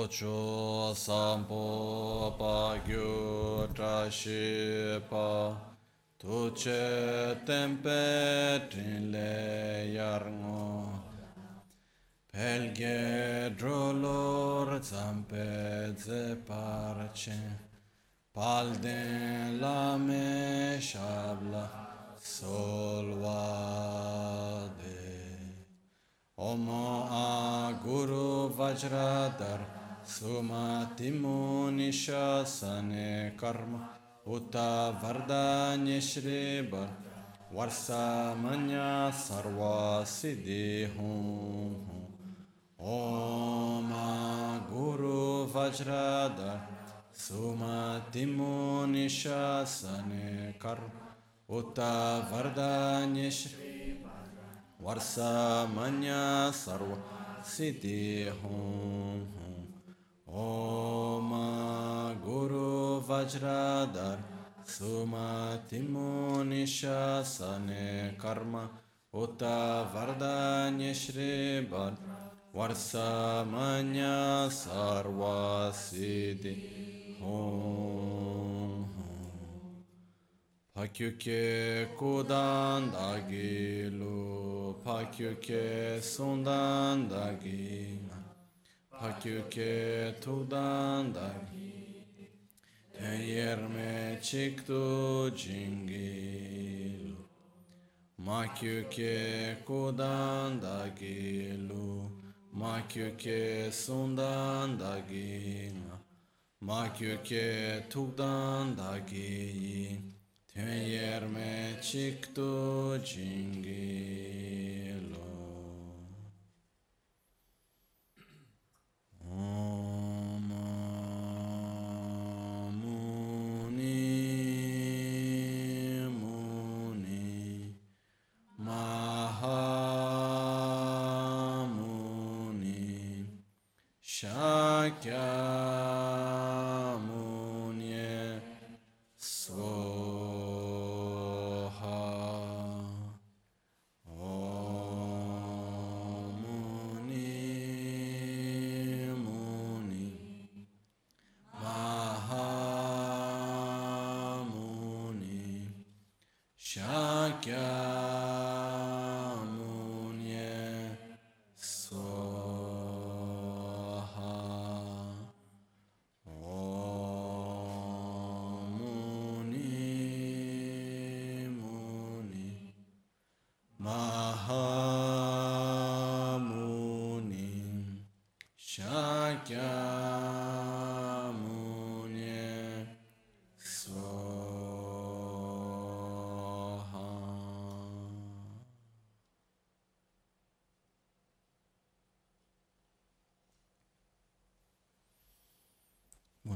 Socho sampo pa gyu trashi pa Tuche tempe trinle yarngo Pelge drolor zampe ze parce Palden la me shabla solvade. Omo a guru vajradar sumatimu nishasane karma uta vardanya shribar varsa manya sarva siddhi hum Om Guru Vajradar Sumatimu nishasane kar Uta vardanya shri Varsa manya sarva siddhi hum Om Guru Vajradar Sumatimu nishasane karma Uta vardanya shri Varsa manya sarva siddhi. Om. Pakyuke kudan dagi lu Pakyuke sundan dagi Pakyuke tudan dagi Tenyerme chiktu jingilu. Makyuke kudan dagi lu Makyuke sundan dagi ma kyu ke tukdan da ki yi tuen yer Om Muni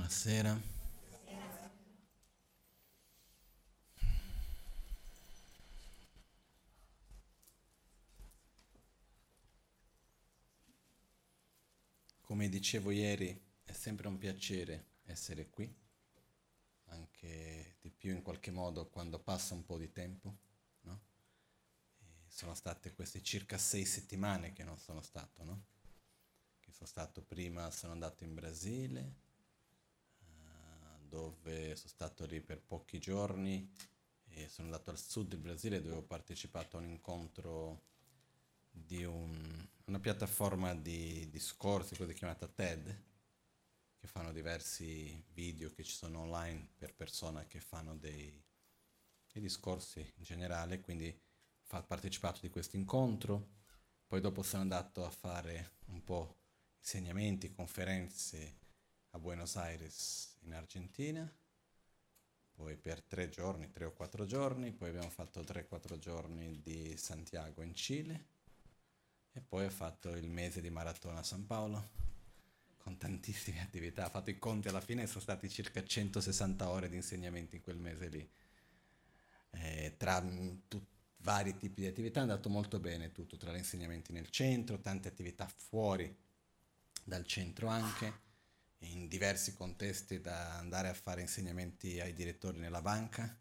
Buonasera. Come dicevo ieri, è sempre un piacere essere qui, anche di più in qualche modo quando passa un po' di tempo. No? sono state queste circa sei settimane che non sono stato, no? Che sono stato prima, sono andato in Brasile, dove sono stato lì per pochi giorni e sono andato al sud del Brasile dove ho partecipato a un incontro di un, una piattaforma di discorsi, così chiamata TED, che fanno diversi video che ci sono online per persone che fanno dei, dei discorsi in generale, quindi ho partecipato di questo incontro, poi dopo sono andato a fare un po' insegnamenti, conferenze a Buenos Aires in Argentina, poi per tre giorni, tre o quattro giorni, poi abbiamo fatto tre o quattro giorni di Santiago in Cile. E poi ho fatto il mese di maratona a San Paolo con tantissime attività, ho fatto i conti alla fine sono stati circa 160 ore di insegnamenti in quel mese lì. E tra tut- vari tipi di attività è andato molto bene tutto, tra gli insegnamenti nel centro, tante attività fuori dal centro anche in diversi contesti, da andare a fare insegnamenti ai direttori nella banca,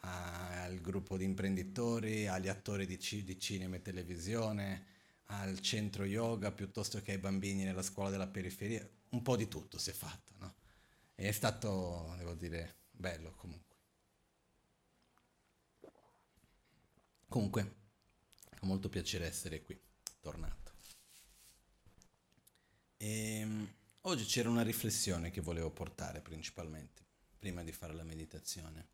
al gruppo di imprenditori, agli attori di, ci- di cinema e televisione, al centro yoga piuttosto che ai bambini nella scuola della periferia, un po' di tutto si è fatto, no? E è stato, devo dire, bello comunque. Comunque, fa molto piacere essere qui, tornato. E, ehm, oggi c'era una riflessione che volevo portare principalmente, prima di fare la meditazione.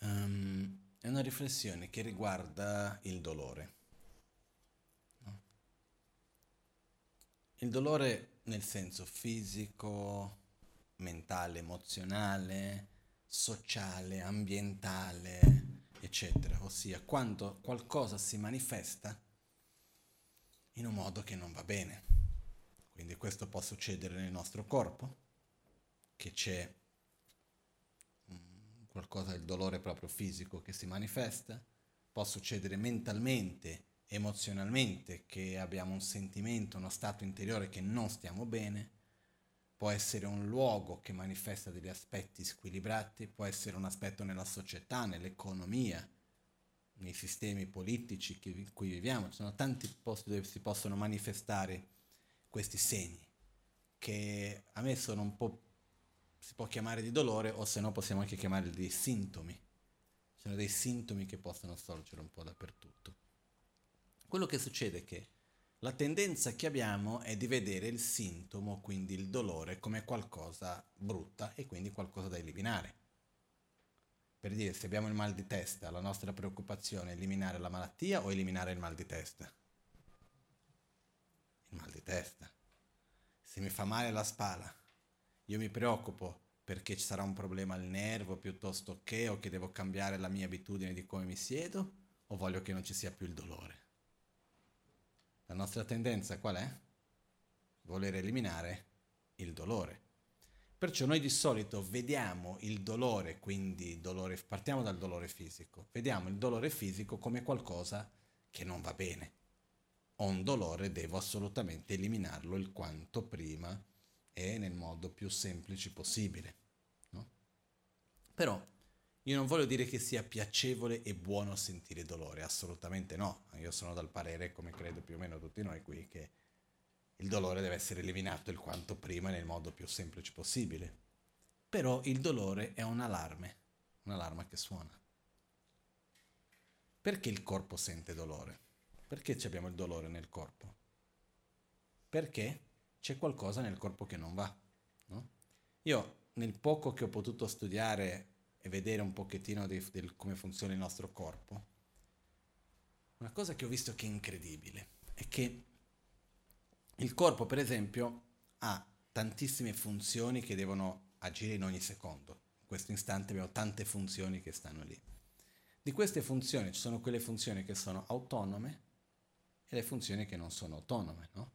Um, è una riflessione che riguarda il dolore. Il dolore nel senso fisico, mentale, emozionale, sociale, ambientale, eccetera, ossia quando qualcosa si manifesta in un modo che non va bene. Quindi questo può succedere nel nostro corpo, che c'è qualcosa del dolore proprio fisico che si manifesta, può succedere mentalmente, emozionalmente, che abbiamo un sentimento, uno stato interiore che non stiamo bene, può essere un luogo che manifesta degli aspetti squilibrati, può essere un aspetto nella società, nell'economia, nei sistemi politici in cui viviamo, ci sono tanti posti dove si possono manifestare questi segni, che a me sono un po' si può chiamare di dolore o se no possiamo anche chiamarli di sintomi. Ci sono dei sintomi che possono sorgere un po' dappertutto. Quello che succede è che la tendenza che abbiamo è di vedere il sintomo, quindi il dolore, come qualcosa brutta e quindi qualcosa da eliminare. Per dire, se abbiamo il mal di testa, la nostra preoccupazione è eliminare la malattia o eliminare il mal di testa? Il mal di testa. Se mi fa male la spalla, io mi preoccupo perché ci sarà un problema al nervo piuttosto che o che devo cambiare la mia abitudine di come mi siedo o voglio che non ci sia più il dolore. La nostra tendenza qual è? Voler eliminare il dolore. Perciò noi di solito vediamo il dolore, quindi dolore, partiamo dal dolore fisico, vediamo il dolore fisico come qualcosa che non va bene. Ho un dolore, devo assolutamente eliminarlo il quanto prima e nel modo più semplice possibile. No? Però io non voglio dire che sia piacevole e buono sentire dolore, assolutamente no. Io sono dal parere, come credo più o meno tutti noi qui, che il dolore deve essere eliminato il quanto prima nel modo più semplice possibile. Però il dolore è un allarme, un'allarma che suona. Perché il corpo sente dolore? Perché abbiamo il dolore nel corpo? Perché c'è qualcosa nel corpo che non va. No? Io nel poco che ho potuto studiare e vedere un pochettino di, di come funziona il nostro corpo, una cosa che ho visto che è incredibile è che il corpo, per esempio, ha tantissime funzioni che devono agire in ogni secondo. In questo istante abbiamo tante funzioni che stanno lì. Di queste funzioni ci sono quelle funzioni che sono autonome e le funzioni che non sono autonome, no?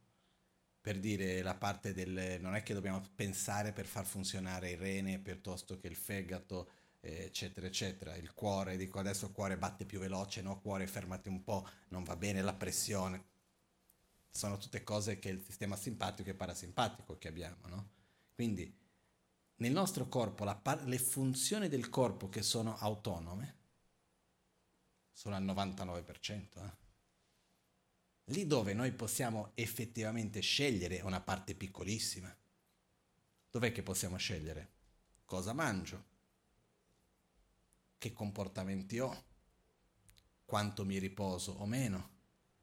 per dire la parte del... non è che dobbiamo pensare per far funzionare il rene piuttosto che il fegato, eccetera, eccetera. Il cuore, dico adesso il cuore batte più veloce, no cuore fermati un po', non va bene la pressione. Sono tutte cose che il sistema simpatico e parasimpatico che abbiamo, no? Quindi nel nostro corpo par- le funzioni del corpo che sono autonome sono al 99%. Eh? lì dove noi possiamo effettivamente scegliere una parte piccolissima. Dov'è che possiamo scegliere? Cosa mangio? Che comportamenti ho? Quanto mi riposo o meno?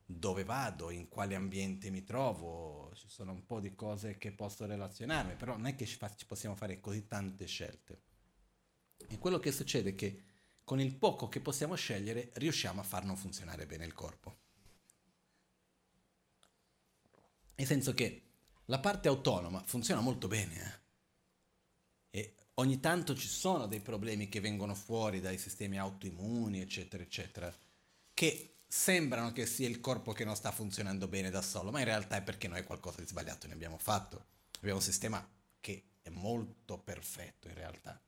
Dove vado? In quale ambiente mi trovo? Ci sono un po' di cose che posso relazionarmi, però non è che ci, possiamo fare così tante scelte. E quello che succede è che con il poco che possiamo scegliere riusciamo a far non funzionare bene il corpo. Nel senso che la parte autonoma funziona molto bene. Eh? E ogni tanto ci sono dei problemi che vengono fuori dai sistemi autoimmuni, eccetera, eccetera, che sembrano che sia il corpo che non sta funzionando bene da solo, ma in realtà è perché noi qualcosa di sbagliato ne abbiamo fatto. Abbiamo un sistema che è molto perfetto in realtà.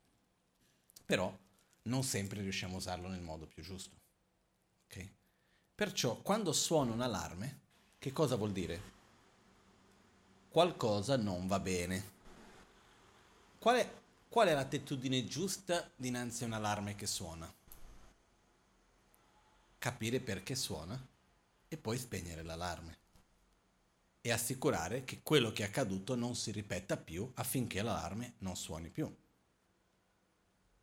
Però non sempre riusciamo a usarlo nel modo più giusto. Okay? Perciò quando suona un allarme, che cosa vuol dire? qualcosa non va bene. Qual è, qual è l'attitudine giusta dinanzi a un allarme che suona? Capire perché suona e poi spegnere l'allarme e assicurare che quello che è accaduto non si ripeta più affinché l'allarme non suoni più.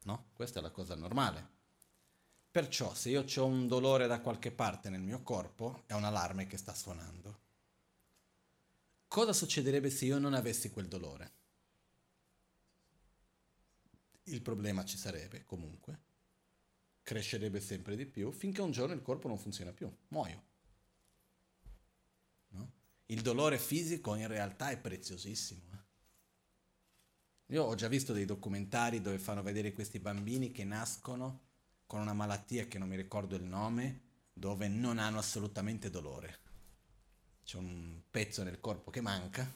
No? Questa è la cosa normale. Perciò se io ho un dolore da qualche parte nel mio corpo, è un allarme che sta suonando. Cosa succederebbe se io non avessi quel dolore? Il problema ci sarebbe comunque, crescerebbe sempre di più finché un giorno il corpo non funziona più, muoio. No? Il dolore fisico in realtà è preziosissimo. Eh? Io ho già visto dei documentari dove fanno vedere questi bambini che nascono con una malattia che non mi ricordo il nome, dove non hanno assolutamente dolore. C'è un pezzo nel corpo che manca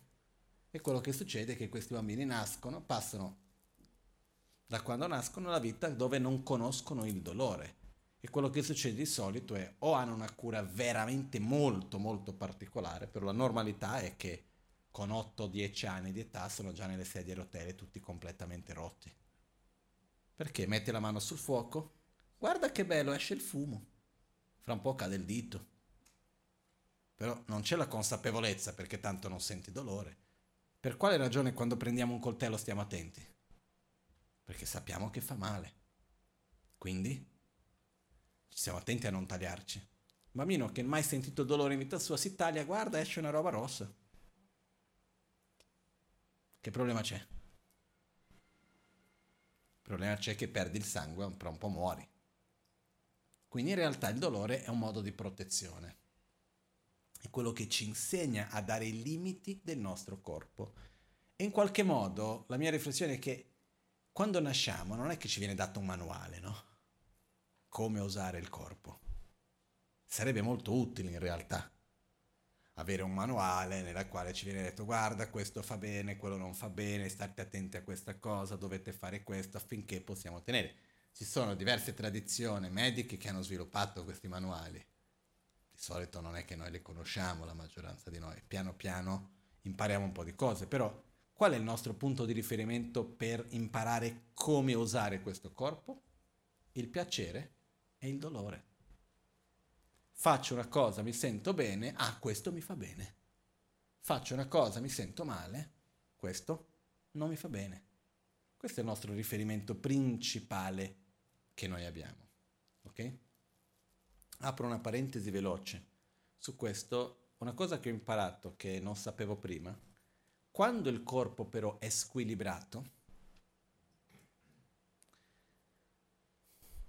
e quello che succede è che questi bambini nascono, passano da quando nascono la vita dove non conoscono il dolore. E quello che succede di solito è o hanno una cura veramente molto molto particolare, però la normalità è che con 8-10 anni di età sono già nelle sedie a rotelle tutti completamente rotti. Perché metti la mano sul fuoco, Guarda che bello, esce il fumo. Fra un po' cade il dito. Però non c'è la consapevolezza perché tanto non senti dolore. Per quale ragione quando prendiamo un coltello stiamo attenti? Perché sappiamo che fa male. Quindi stiamo attenti a non tagliarci. Un bambino che mai sentito dolore in vita sua si taglia, guarda, esce una roba rossa. Che problema c'è? Il problema c'è che perdi il sangue, tra un po' muori. Quindi in realtà il dolore è un modo di protezione. È quello che ci insegna a dare i limiti del nostro corpo. E in qualche modo la mia riflessione è che quando nasciamo non è che ci viene dato un manuale, no? Come usare il corpo. Sarebbe molto utile in realtà avere un manuale nella quale ci viene detto guarda questo fa bene, quello non fa bene, state attenti a questa cosa, dovete fare questo affinché possiamo ottenere ci sono diverse tradizioni mediche che hanno sviluppato questi manuali. Di solito non è che noi li conosciamo, la maggioranza di noi. Piano piano impariamo un po' di cose, però qual è il nostro punto di riferimento per imparare come usare questo corpo? Il piacere e il dolore. Faccio una cosa, mi sento bene, ah, questo mi fa bene. Faccio una cosa, mi sento male, questo non mi fa bene. Questo è il nostro riferimento principale che noi abbiamo. Ok? Apro una parentesi veloce su questo. Una cosa che ho imparato che non sapevo prima, quando il corpo però è squilibrato,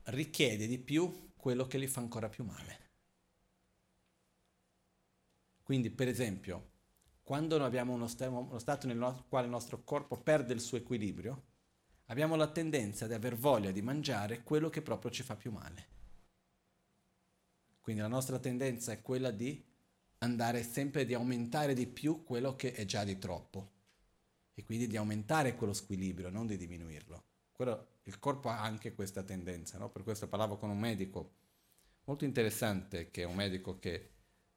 richiede di più quello che gli fa ancora più male. Quindi, per esempio, quando abbiamo uno, st- uno stato nel quale il nostro corpo perde il suo equilibrio, abbiamo la tendenza di aver voglia di mangiare quello che proprio ci fa più male. Quindi la nostra tendenza è quella di andare sempre di aumentare di più quello che è già di troppo e quindi di aumentare quello squilibrio, non di diminuirlo. Quello, il corpo ha anche questa tendenza, no? per questo parlavo con un medico molto interessante, che è un medico che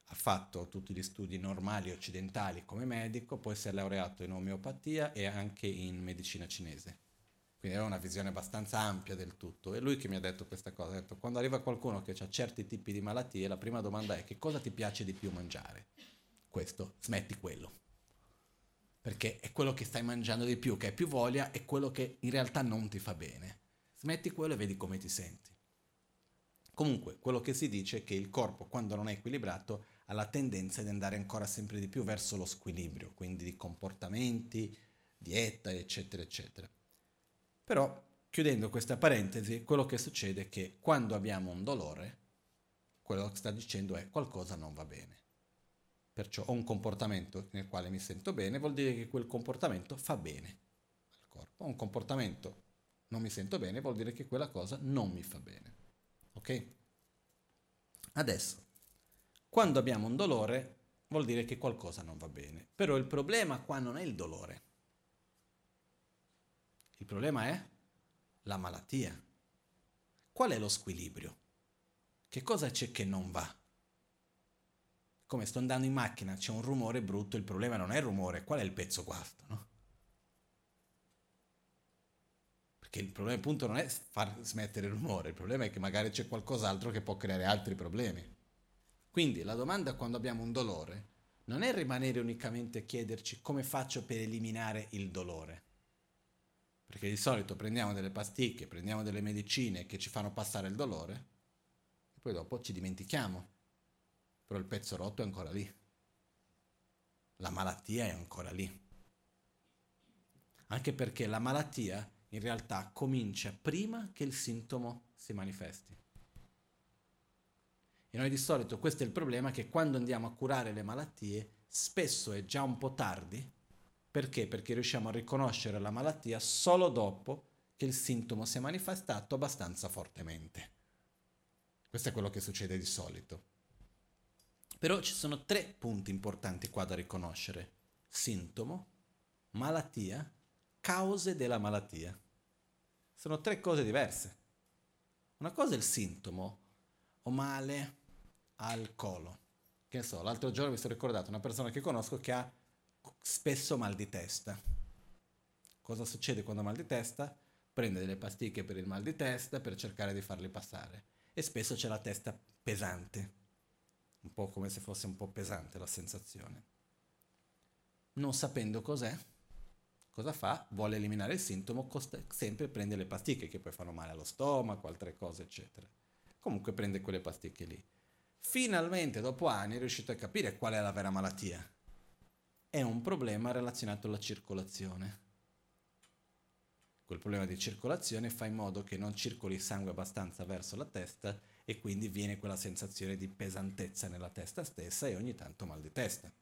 ha fatto tutti gli studi normali occidentali come medico, poi si è laureato in omeopatia e anche in medicina cinese quindi aveva una visione abbastanza ampia del tutto. È lui che mi ha detto questa cosa. Ha detto, quando arriva qualcuno che ha certi tipi di malattie, la prima domanda è che cosa ti piace di più mangiare? Questo, smetti quello. Perché è quello che stai mangiando di più, che hai più voglia, è quello che in realtà non ti fa bene. Smetti quello e vedi come ti senti. Comunque, quello che si dice è che il corpo, quando non è equilibrato, ha la tendenza di andare ancora sempre di più verso lo squilibrio, quindi di comportamenti, dieta, eccetera, eccetera. Però, chiudendo questa parentesi, quello che succede è che quando abbiamo un dolore, quello che sta dicendo è qualcosa non va bene. Perciò ho un comportamento nel quale mi sento bene, vuol dire che quel comportamento fa bene al corpo. Ho un comportamento non mi sento bene, vuol dire che quella cosa non mi fa bene. Ok? Adesso, quando abbiamo un dolore, vuol dire che qualcosa non va bene. Però il problema qua non è il dolore. Il problema è la malattia. Qual è lo squilibrio? Che cosa c'è che non va? Come sto andando in macchina, c'è un rumore brutto, il problema non è il rumore, qual è il pezzo guasto, no? Perché il problema appunto non è far smettere l'umore, il problema è che magari c'è qualcos'altro che può creare altri problemi. Quindi la domanda quando abbiamo un dolore non è rimanere unicamente a chiederci come faccio per eliminare il dolore. Perché di solito prendiamo delle pasticche, prendiamo delle medicine che ci fanno passare il dolore e poi dopo ci dimentichiamo. Però il pezzo rotto è ancora lì. La malattia è ancora lì. Anche perché la malattia in realtà comincia prima che il sintomo si manifesti. E noi di solito questo è il problema che quando andiamo a curare le malattie spesso è già un po' tardi. Perché? Perché riusciamo a riconoscere la malattia solo dopo che il sintomo si è manifestato abbastanza fortemente. Questo è quello che succede di solito. Però ci sono tre punti importanti qua da riconoscere. Sintomo, malattia, cause della malattia. Sono tre cose diverse. Una cosa è il sintomo, ho male al collo. Che so, l'altro giorno mi sono ricordato una persona che conosco che ha spesso mal di testa. Cosa succede quando ha mal di testa? Prende delle pasticche per il mal di testa per cercare di farli passare. E spesso c'è la testa pesante. Un po' come se fosse un po' pesante la sensazione. Non sapendo cos'è, Cosa fa? Vuole eliminare il sintomo, costa- sempre prende le pasticche che poi fanno male allo stomaco, altre cose, eccetera. Comunque prende quelle pasticche lì. Finalmente, dopo anni, è riuscito a capire qual è la vera malattia. È un problema relazionato alla circolazione. Quel problema di circolazione fa in modo che non circoli sangue abbastanza verso la testa e quindi viene quella sensazione di pesantezza nella testa stessa e ogni tanto mal di testa.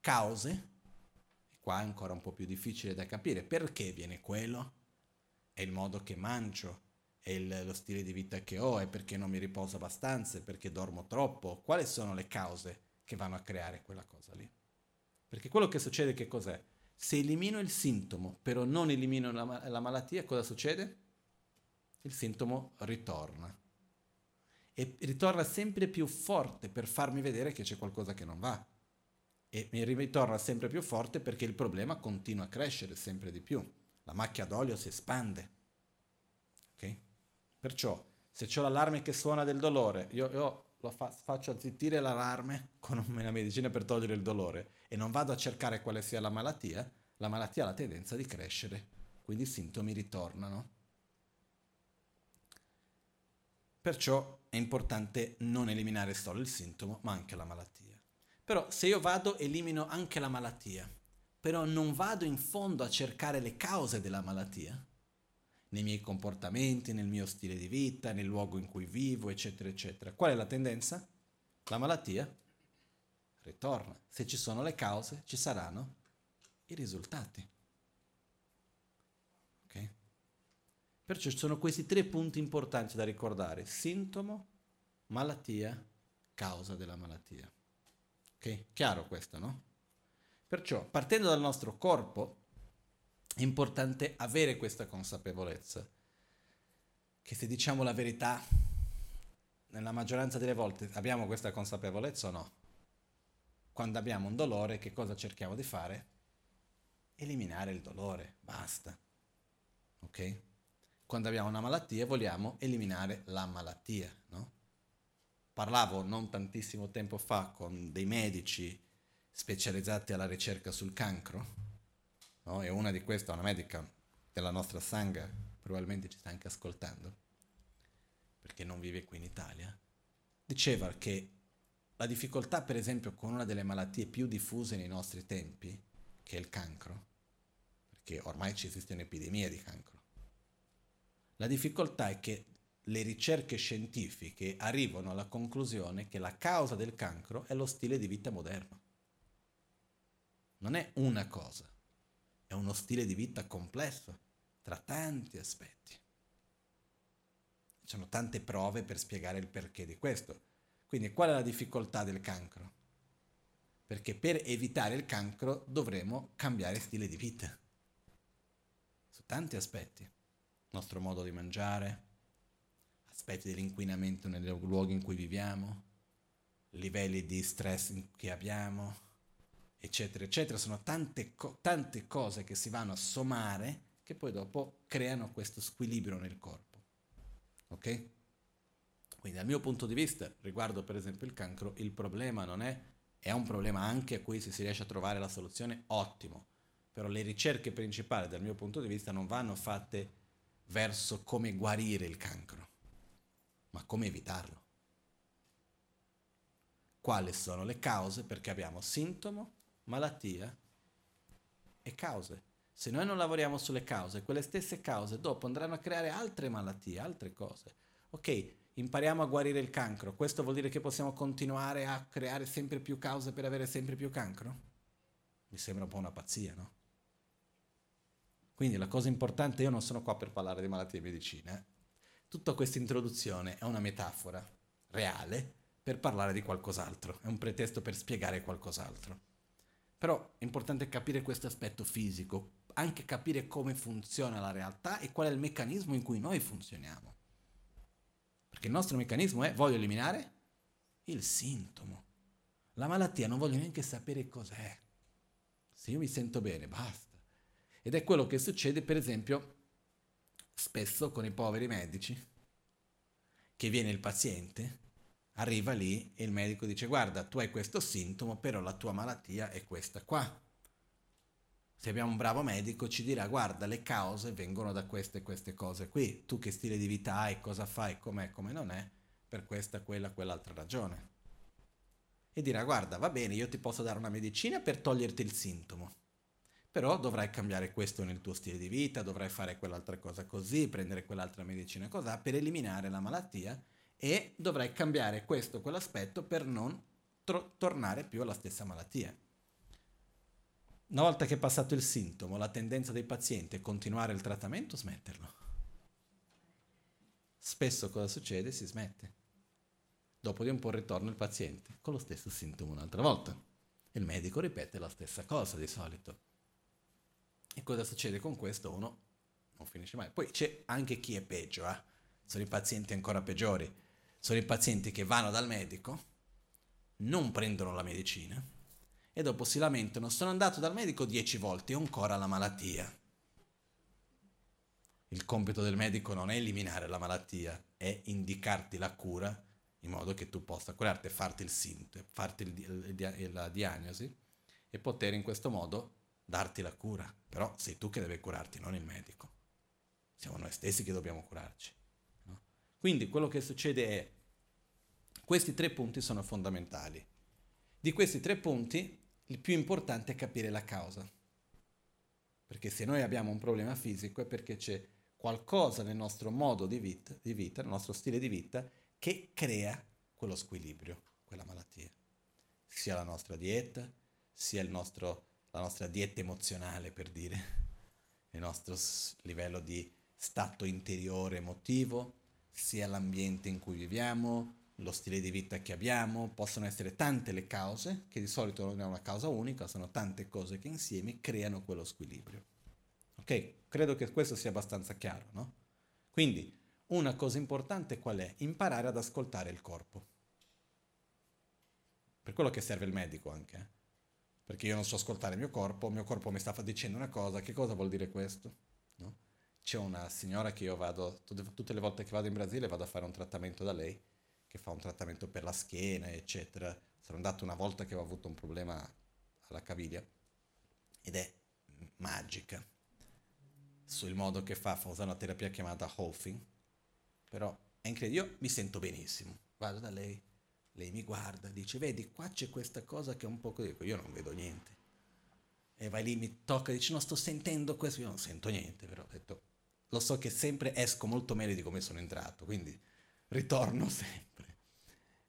Cause Qua è ancora un po' più difficile da capire perché viene quello. È il modo che mangio, è il, lo stile di vita che ho, è perché non mi riposo abbastanza, è perché dormo troppo. Quali sono le cause che vanno a creare quella cosa lì? Perché quello che succede che cos'è? Se elimino il sintomo, però non elimino la, la malattia, cosa succede? Il sintomo ritorna. E ritorna sempre più forte per farmi vedere che c'è qualcosa che non va e mi ritorna sempre più forte perché il problema continua a crescere sempre di più. La macchia d'olio si espande. Okay? Perciò, se ho l'allarme che suona del dolore, io, io fa, faccio zittire l'allarme con una medicina per togliere il dolore e non vado a cercare quale sia la malattia, la malattia ha la tendenza di crescere, quindi i sintomi ritornano. Perciò è importante non eliminare solo il sintomo, ma anche la malattia. Però se io vado, elimino anche la malattia, però non vado in fondo a cercare le cause della malattia, nei miei comportamenti, nel mio stile di vita, nel luogo in cui vivo, eccetera, eccetera. Qual è la tendenza? La malattia ritorna. Se ci sono le cause, ci saranno i risultati. Ok? Perciò ci sono questi tre punti importanti da ricordare. Sintomo, malattia, causa della malattia. Ok? Chiaro questo, no? Perciò, partendo dal nostro corpo, è importante avere questa consapevolezza, che se diciamo la verità, nella maggioranza delle volte abbiamo questa consapevolezza o no? Quando abbiamo un dolore, che cosa cerchiamo di fare? Eliminare il dolore, basta. Ok? Quando abbiamo una malattia vogliamo eliminare la malattia, no? parlavo non tantissimo tempo fa con dei medici specializzati alla ricerca sul cancro, no? e una di queste, una medica della nostra sangha, probabilmente ci sta anche ascoltando, perché non vive qui in Italia, diceva che la difficoltà, per esempio, con una delle malattie più diffuse nei nostri tempi, che è il cancro, perché ormai ci esiste un'epidemia di cancro, la difficoltà è che le ricerche scientifiche arrivano alla conclusione che la causa del cancro è lo stile di vita moderno. Non è una cosa, è uno stile di vita complesso, tra tanti aspetti. Ci sono tante prove per spiegare il perché di questo. Quindi qual è la difficoltà del cancro? Perché per evitare il cancro dovremo cambiare stile di vita. Su tanti aspetti. Il nostro modo di mangiare, aspetti dell'inquinamento nei luoghi in cui viviamo, livelli di stress che abbiamo, eccetera, eccetera. Sono tante, co- tante cose che si vanno a sommare che poi dopo creano questo squilibrio nel corpo. Ok? Quindi dal mio punto di vista, riguardo per esempio il cancro, il problema non è, è un problema anche a cui se si riesce a trovare la soluzione, ottimo. Però le ricerche principali dal mio punto di vista non vanno fatte verso come guarire il cancro, ma come evitarlo. Quali sono le cause? Perché abbiamo sintomo, malattia e cause. Se noi non lavoriamo sulle cause, quelle stesse cause dopo andranno a creare altre malattie, altre cose. Ok, impariamo a guarire il cancro, questo vuol dire che possiamo continuare a creare sempre più cause per avere sempre più cancro? Mi sembra un po' una pazzia, no? Quindi la cosa importante, io non sono qua per parlare di malattie e medicina, eh? tutta questa introduzione è una metafora reale per parlare di qualcos'altro, è un pretesto per spiegare qualcos'altro. Però è importante capire questo aspetto fisico, anche capire come funziona la realtà e qual è il meccanismo in cui noi funzioniamo. Perché il nostro meccanismo è voglio eliminare il sintomo. La malattia non voglio neanche sapere cos'è. Se io mi sento bene, basta. Ed è quello che succede, per esempio, spesso con i poveri medici, che viene il paziente, arriva lì e il medico dice guarda, tu hai questo sintomo, però la tua malattia è questa qua. Se abbiamo un bravo medico ci dirà guarda le cause vengono da queste e queste cose qui, tu che stile di vita hai, cosa fai, com'è, come non è, per questa, quella, quell'altra ragione. E dirà guarda va bene, io ti posso dare una medicina per toglierti il sintomo, però dovrai cambiare questo nel tuo stile di vita, dovrai fare quell'altra cosa così, prendere quell'altra medicina così, per eliminare la malattia e dovrai cambiare questo quell'aspetto per non tro- tornare più alla stessa malattia. Una volta che è passato il sintomo, la tendenza dei pazienti è continuare il trattamento o smetterlo. Spesso cosa succede? Si smette. Dopo di un po' ritorna il paziente con lo stesso sintomo un'altra volta. Il medico ripete la stessa cosa di solito. E cosa succede con questo? Uno non finisce mai. Poi c'è anche chi è peggio, eh? sono i pazienti ancora peggiori. Sono i pazienti che vanno dal medico, non prendono la medicina, e dopo si lamentano, sono andato dal medico dieci volte e ho ancora la malattia. Il compito del medico non è eliminare la malattia, è indicarti la cura in modo che tu possa curarti, farti il sintomo, farti il, il, la diagnosi e poter in questo modo darti la cura. Però sei tu che devi curarti, non il medico. Siamo noi stessi che dobbiamo curarci. No? Quindi quello che succede è, questi tre punti sono fondamentali. Di questi tre punti il più importante è capire la causa. Perché se noi abbiamo un problema fisico è perché c'è qualcosa nel nostro modo di vita, di vita nel nostro stile di vita, che crea quello squilibrio, quella malattia. Sia la nostra dieta, sia nostro, la nostra dieta emozionale, per dire, il nostro livello di stato interiore emotivo, sia l'ambiente in cui viviamo, lo stile di vita che abbiamo, possono essere tante le cause, che di solito non è una causa unica, sono tante cose che insieme creano quello squilibrio. Ok? Credo che questo sia abbastanza chiaro, no? Quindi, una cosa importante qual è? Imparare ad ascoltare il corpo. Per quello che serve il medico anche. Eh? Perché io non so ascoltare il mio corpo, il mio corpo mi sta dicendo una cosa, che cosa vuol dire questo? No? C'è una signora che io vado, tutte le volte che vado in Brasile vado a fare un trattamento da lei, che fa un trattamento per la schiena, eccetera. Sono andato una volta che avevo avuto un problema alla caviglia ed è magica sul modo che fa, fa usare una terapia chiamata Holfing, però è incredibile, io mi sento benissimo, vado da lei, lei mi guarda, dice, vedi, qua c'è questa cosa che è un po' così, io non vedo niente. E vai lì, mi tocca, dice, no, sto sentendo questo, io non sento niente, però ho detto, lo so che sempre esco molto meglio di come sono entrato, quindi ritorno sempre.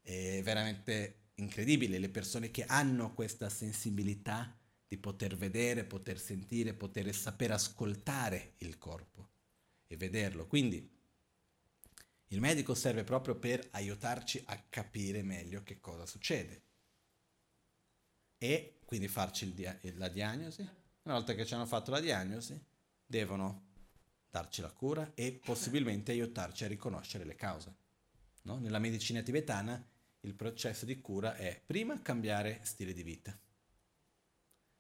È veramente incredibile le persone che hanno questa sensibilità di poter vedere, poter sentire, poter saper ascoltare il corpo e vederlo. Quindi il medico serve proprio per aiutarci a capire meglio che cosa succede e quindi farci dia- la diagnosi. Una volta che ci hanno fatto la diagnosi, devono darci la cura e possibilmente aiutarci a riconoscere le cause. No? Nella medicina tibetana il processo di cura è prima cambiare stile di vita,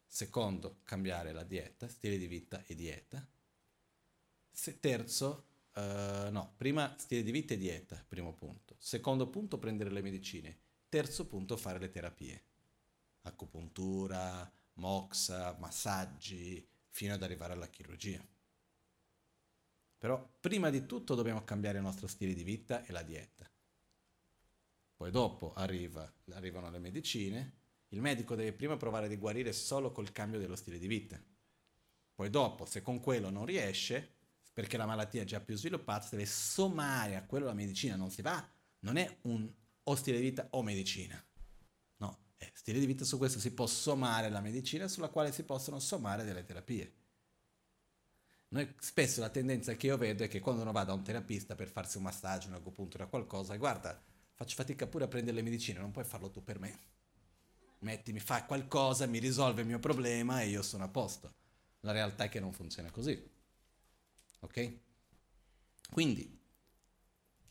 secondo cambiare la dieta, stile di vita e dieta, Se, terzo, uh, no, prima stile di vita e dieta, primo punto. Secondo punto, prendere le medicine. Terzo punto, fare le terapie. Acupuntura, moxa, massaggi, fino ad arrivare alla chirurgia. Però prima di tutto dobbiamo cambiare il nostro stile di vita e la dieta. Poi dopo arriva, arrivano le medicine, il medico deve prima provare di guarire solo col cambio dello stile di vita. Poi dopo, se con quello non riesce, perché la malattia è già più sviluppata, deve sommare a quello la medicina, non si va, non è un o stile di vita o medicina. No, è stile di vita su questo si può sommare la medicina sulla quale si possono sommare delle terapie. Noi spesso la tendenza che io vedo è che quando uno va da un terapista per farsi un massaggio, un'agopuntura, qualcosa, guarda, faccio fatica pure a prendere le medicine, non puoi farlo tu per me. Metti, mi fa qualcosa, mi risolve il mio problema e io sono a posto. La realtà è che non funziona così. Ok? Quindi,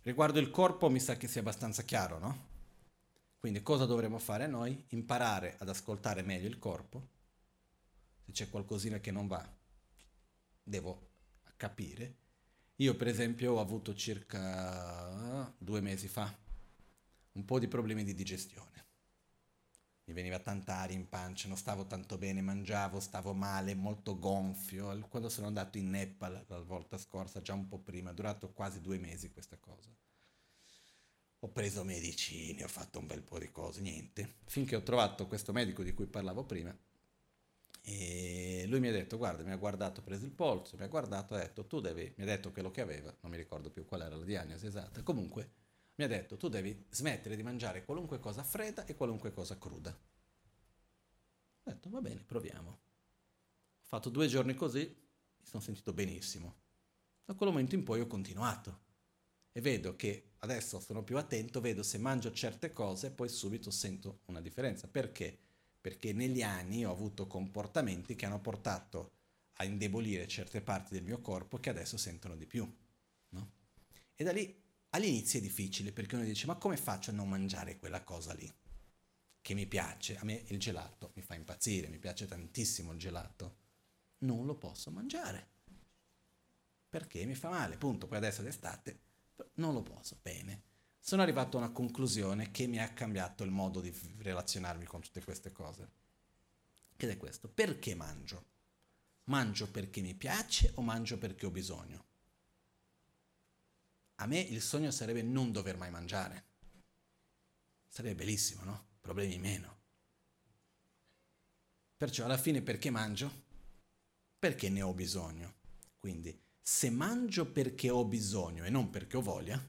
riguardo il corpo mi sa che sia abbastanza chiaro, no? Quindi cosa dovremmo fare noi? Imparare ad ascoltare meglio il corpo. Se c'è qualcosina che non va, devo capire. Io per esempio ho avuto circa due mesi fa un po' di problemi di digestione. Mi veniva tanta aria in pancia, non stavo tanto bene, mangiavo, stavo male, molto gonfio. Quando sono andato in Nepal la volta scorsa, già un po' prima, è durato quasi due mesi questa cosa. Ho preso medicine, ho fatto un bel po' di cose, niente. Finché ho trovato questo medico di cui parlavo prima, e lui mi ha detto, guarda, mi ha guardato, ha preso il polso, mi ha guardato, ha detto, tu devi, mi ha detto quello che aveva, non mi ricordo più qual era la diagnosi esatta, comunque mi ha detto, tu devi smettere di mangiare qualunque cosa fredda e qualunque cosa cruda. Ho detto, va bene, proviamo. Ho fatto due giorni così, mi sono sentito benissimo. Da quel momento in poi ho continuato e vedo che adesso sono più attento, vedo se mangio certe cose, poi subito sento una differenza. Perché? perché negli anni ho avuto comportamenti che hanno portato a indebolire certe parti del mio corpo che adesso sentono di più. No? E da lì all'inizio è difficile perché uno dice ma come faccio a non mangiare quella cosa lì? Che mi piace, a me il gelato mi fa impazzire, mi piace tantissimo il gelato. Non lo posso mangiare perché mi fa male, punto. Poi adesso è d'estate, non lo posso, bene sono arrivato a una conclusione che mi ha cambiato il modo di relazionarmi con tutte queste cose. Ed è questo, perché mangio? Mangio perché mi piace o mangio perché ho bisogno? A me il sogno sarebbe non dover mai mangiare. Sarebbe bellissimo, no? Problemi meno. Perciò alla fine perché mangio? Perché ne ho bisogno. Quindi se mangio perché ho bisogno e non perché ho voglia,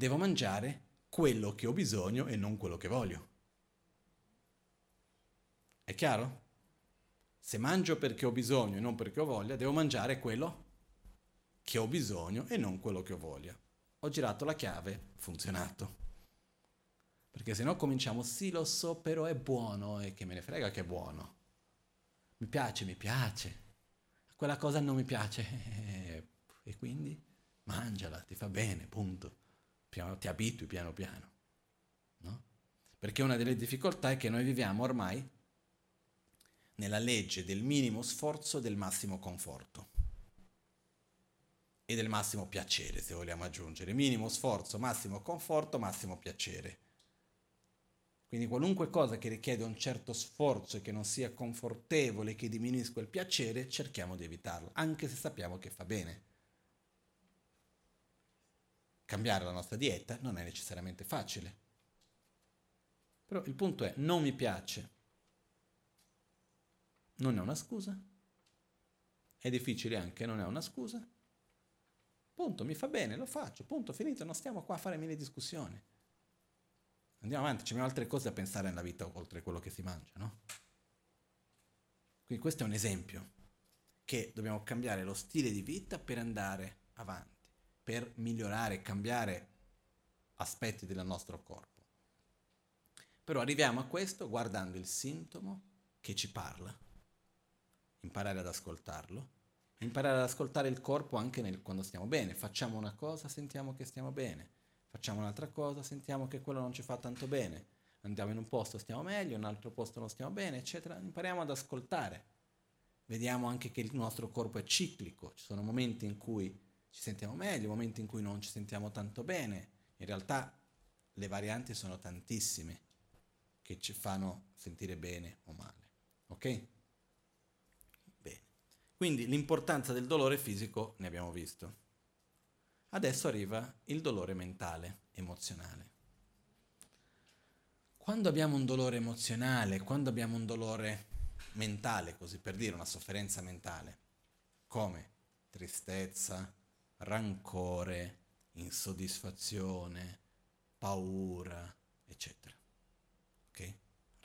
Devo mangiare quello che ho bisogno e non quello che voglio. È chiaro? Se mangio perché ho bisogno e non perché ho voglia, devo mangiare quello che ho bisogno e non quello che ho voglia. Ho girato la chiave, funzionato. Perché se no cominciamo, sì lo so, però è buono e che me ne frega che è buono. Mi piace, mi piace. Quella cosa non mi piace. E quindi mangiala, ti fa bene, punto piano, ti abitui piano piano. No? Perché una delle difficoltà è che noi viviamo ormai nella legge del minimo sforzo e del massimo conforto e del massimo piacere, se vogliamo aggiungere. Minimo sforzo, massimo conforto, massimo piacere. Quindi qualunque cosa che richiede un certo sforzo e che non sia confortevole, che diminuisca il piacere, cerchiamo di evitarlo, anche se sappiamo che fa bene cambiare la nostra dieta non è necessariamente facile. Però il punto è, non mi piace. Non è una scusa. È difficile anche, non è una scusa. Punto, mi fa bene, lo faccio. Punto, finito, non stiamo qua a fare mille discussioni. Andiamo avanti, ci sono altre cose da pensare nella vita oltre quello che si mangia, no? Quindi questo è un esempio che dobbiamo cambiare lo stile di vita per andare avanti per migliorare cambiare aspetti del nostro corpo. Però arriviamo a questo guardando il sintomo che ci parla, imparare ad ascoltarlo, imparare ad ascoltare il corpo anche nel, quando stiamo bene. Facciamo una cosa, sentiamo che stiamo bene, facciamo un'altra cosa, sentiamo che quello non ci fa tanto bene. Andiamo in un posto, stiamo meglio, in un altro posto non stiamo bene, eccetera. Impariamo ad ascoltare vediamo anche che il nostro corpo è ciclico, ci sono momenti in cui ci sentiamo meglio, momenti in cui non ci sentiamo tanto bene. In realtà le varianti sono tantissime che ci fanno sentire bene o male. Ok? Quindi l'importanza del dolore fisico ne abbiamo visto. Adesso arriva il dolore mentale, emozionale. Quando abbiamo un dolore emozionale, quando abbiamo un dolore mentale, così per dire, una sofferenza mentale, come tristezza, rancore, insoddisfazione, paura, eccetera. Ok?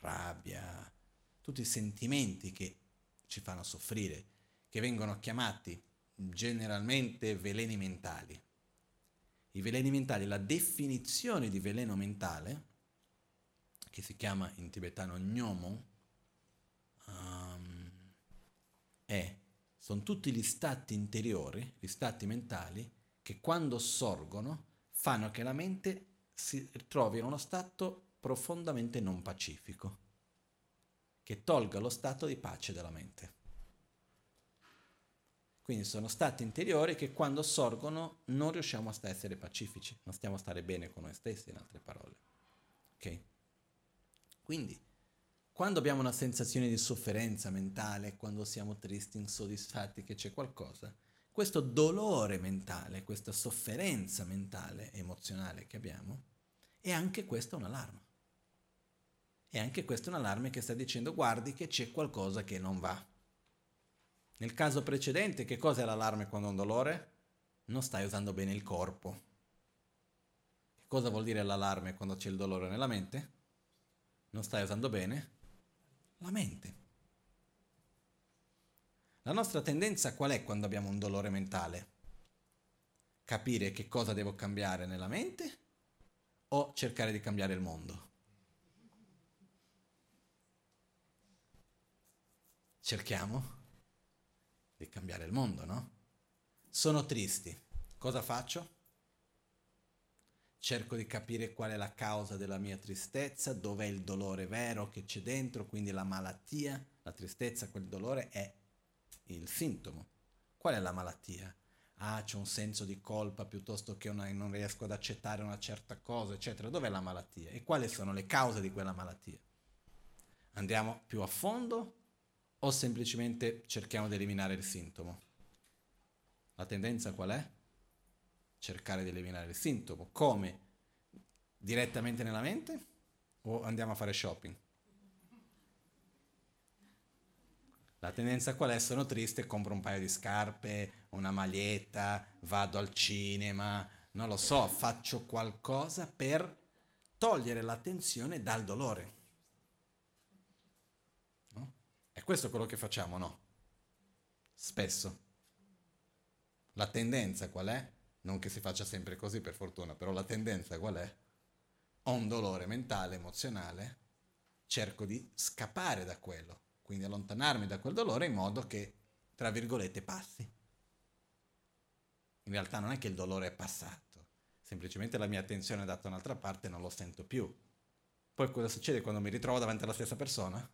Rabbia, tutti i sentimenti che ci fanno soffrire, che vengono chiamati generalmente veleni mentali. I veleni mentali, la definizione di veleno mentale, che si chiama in tibetano gnomo, um, è sono tutti gli stati interiori, gli stati mentali, che quando sorgono fanno che la mente si trovi in uno stato profondamente non pacifico, che tolga lo stato di pace della mente. Quindi sono stati interiori che quando sorgono non riusciamo a essere pacifici, non stiamo a stare bene con noi stessi, in altre parole. Ok? Quindi quando abbiamo una sensazione di sofferenza mentale, quando siamo tristi, insoddisfatti, che c'è qualcosa, questo dolore mentale, questa sofferenza mentale, emozionale che abbiamo, è anche questa un'allarme. E anche questo è un allarme che sta dicendo guardi che c'è qualcosa che non va. Nel caso precedente, che cosa è l'allarme quando ho un dolore? Non stai usando bene il corpo. Cosa vuol dire l'allarme quando c'è il dolore nella mente? Non stai usando bene la mente. La nostra tendenza qual è quando abbiamo un dolore mentale? Capire che cosa devo cambiare nella mente o cercare di cambiare il mondo? Cerchiamo di cambiare il mondo, no? Sono tristi. Cosa faccio? cerco di capire qual è la causa della mia tristezza, dov'è il dolore vero che c'è dentro, quindi la malattia, la tristezza, quel dolore è il sintomo. Qual è la malattia? Ah, c'è un senso di colpa piuttosto che una, non riesco ad accettare una certa cosa, eccetera. Dov'è la malattia? E quali sono le cause di quella malattia? Andiamo più a fondo o semplicemente cerchiamo di eliminare il sintomo? La tendenza qual è? cercare di eliminare il sintomo. Come? Direttamente nella mente o andiamo a fare shopping? La tendenza qual è? Sono triste, compro un paio di scarpe, una maglietta, vado al cinema, non lo so, faccio qualcosa per togliere l'attenzione dal dolore. No? È questo quello che facciamo, no? Spesso. La tendenza qual è? Non che si faccia sempre così, per fortuna, però la tendenza qual è? Ho un dolore mentale, emozionale, cerco di scappare da quello, quindi allontanarmi da quel dolore in modo che, tra virgolette, passi. In realtà non è che il dolore è passato, semplicemente la mia attenzione è data da un'altra parte e non lo sento più. Poi cosa succede quando mi ritrovo davanti alla stessa persona?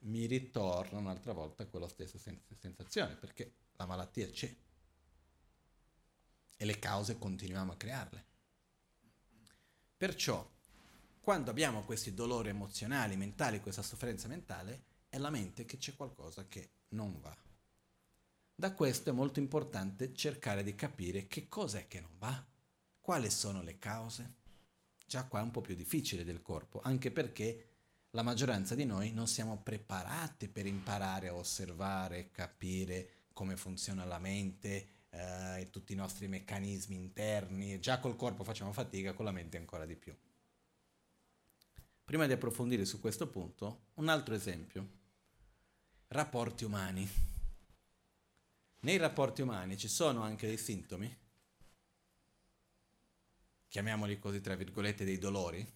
Mi ritorna un'altra volta quella stessa sensazione, perché la malattia c'è e le cause continuiamo a crearle. Perciò, quando abbiamo questi dolori emozionali, mentali, questa sofferenza mentale, è la mente che c'è qualcosa che non va. Da questo è molto importante cercare di capire che cos'è che non va, quali sono le cause. Già qua è un po' più difficile del corpo, anche perché la maggioranza di noi non siamo preparati per imparare a osservare, capire come funziona la mente, eh, e tutti i nostri meccanismi interni, già col corpo facciamo fatica, con la mente ancora di più. Prima di approfondire su questo punto, un altro esempio. Rapporti umani. Nei rapporti umani ci sono anche dei sintomi, chiamiamoli così tra virgolette, dei dolori,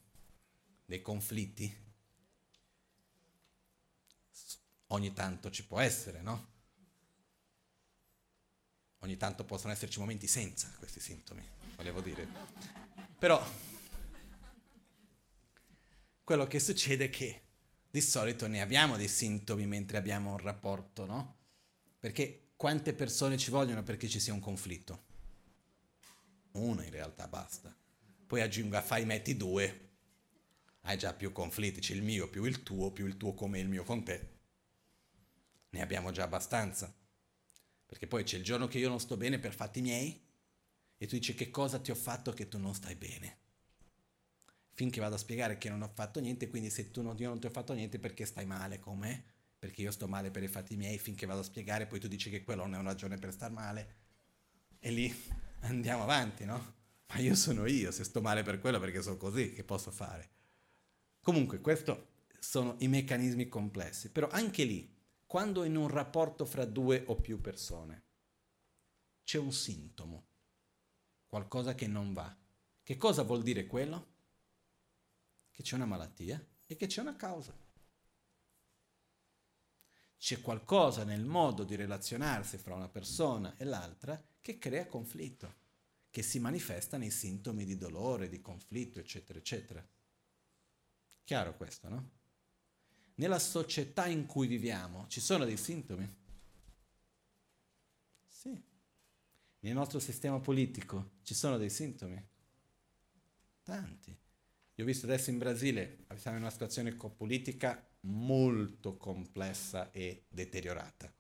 dei conflitti. Ogni tanto ci può essere, no? Ogni tanto possono esserci momenti senza questi sintomi, volevo dire. Però quello che succede è che di solito ne abbiamo dei sintomi mentre abbiamo un rapporto, no? Perché quante persone ci vogliono perché ci sia un conflitto? Uno in realtà basta. Poi aggiunga, fai, metti due, hai già più conflitti, c'è il mio più il tuo, più il tuo come il mio con te. Ne abbiamo già abbastanza. Perché poi c'è il giorno che io non sto bene per fatti miei e tu dici che cosa ti ho fatto che tu non stai bene. Finché vado a spiegare che non ho fatto niente, quindi se tu non, io non ti ho fatto niente perché stai male con me, perché io sto male per i fatti miei, finché vado a spiegare poi tu dici che quello non è una ragione per star male. E lì andiamo avanti, no? Ma io sono io, se sto male per quello perché sono così, che posso fare? Comunque, questi sono i meccanismi complessi, però anche lì, quando in un rapporto fra due o più persone c'è un sintomo, qualcosa che non va, che cosa vuol dire quello? Che c'è una malattia e che c'è una causa. C'è qualcosa nel modo di relazionarsi fra una persona e l'altra che crea conflitto, che si manifesta nei sintomi di dolore, di conflitto, eccetera, eccetera. Chiaro questo, no? Nella società in cui viviamo ci sono dei sintomi? Sì. Nel nostro sistema politico ci sono dei sintomi? Tanti. Io ho visto adesso in Brasile, siamo in una situazione politica molto complessa e deteriorata.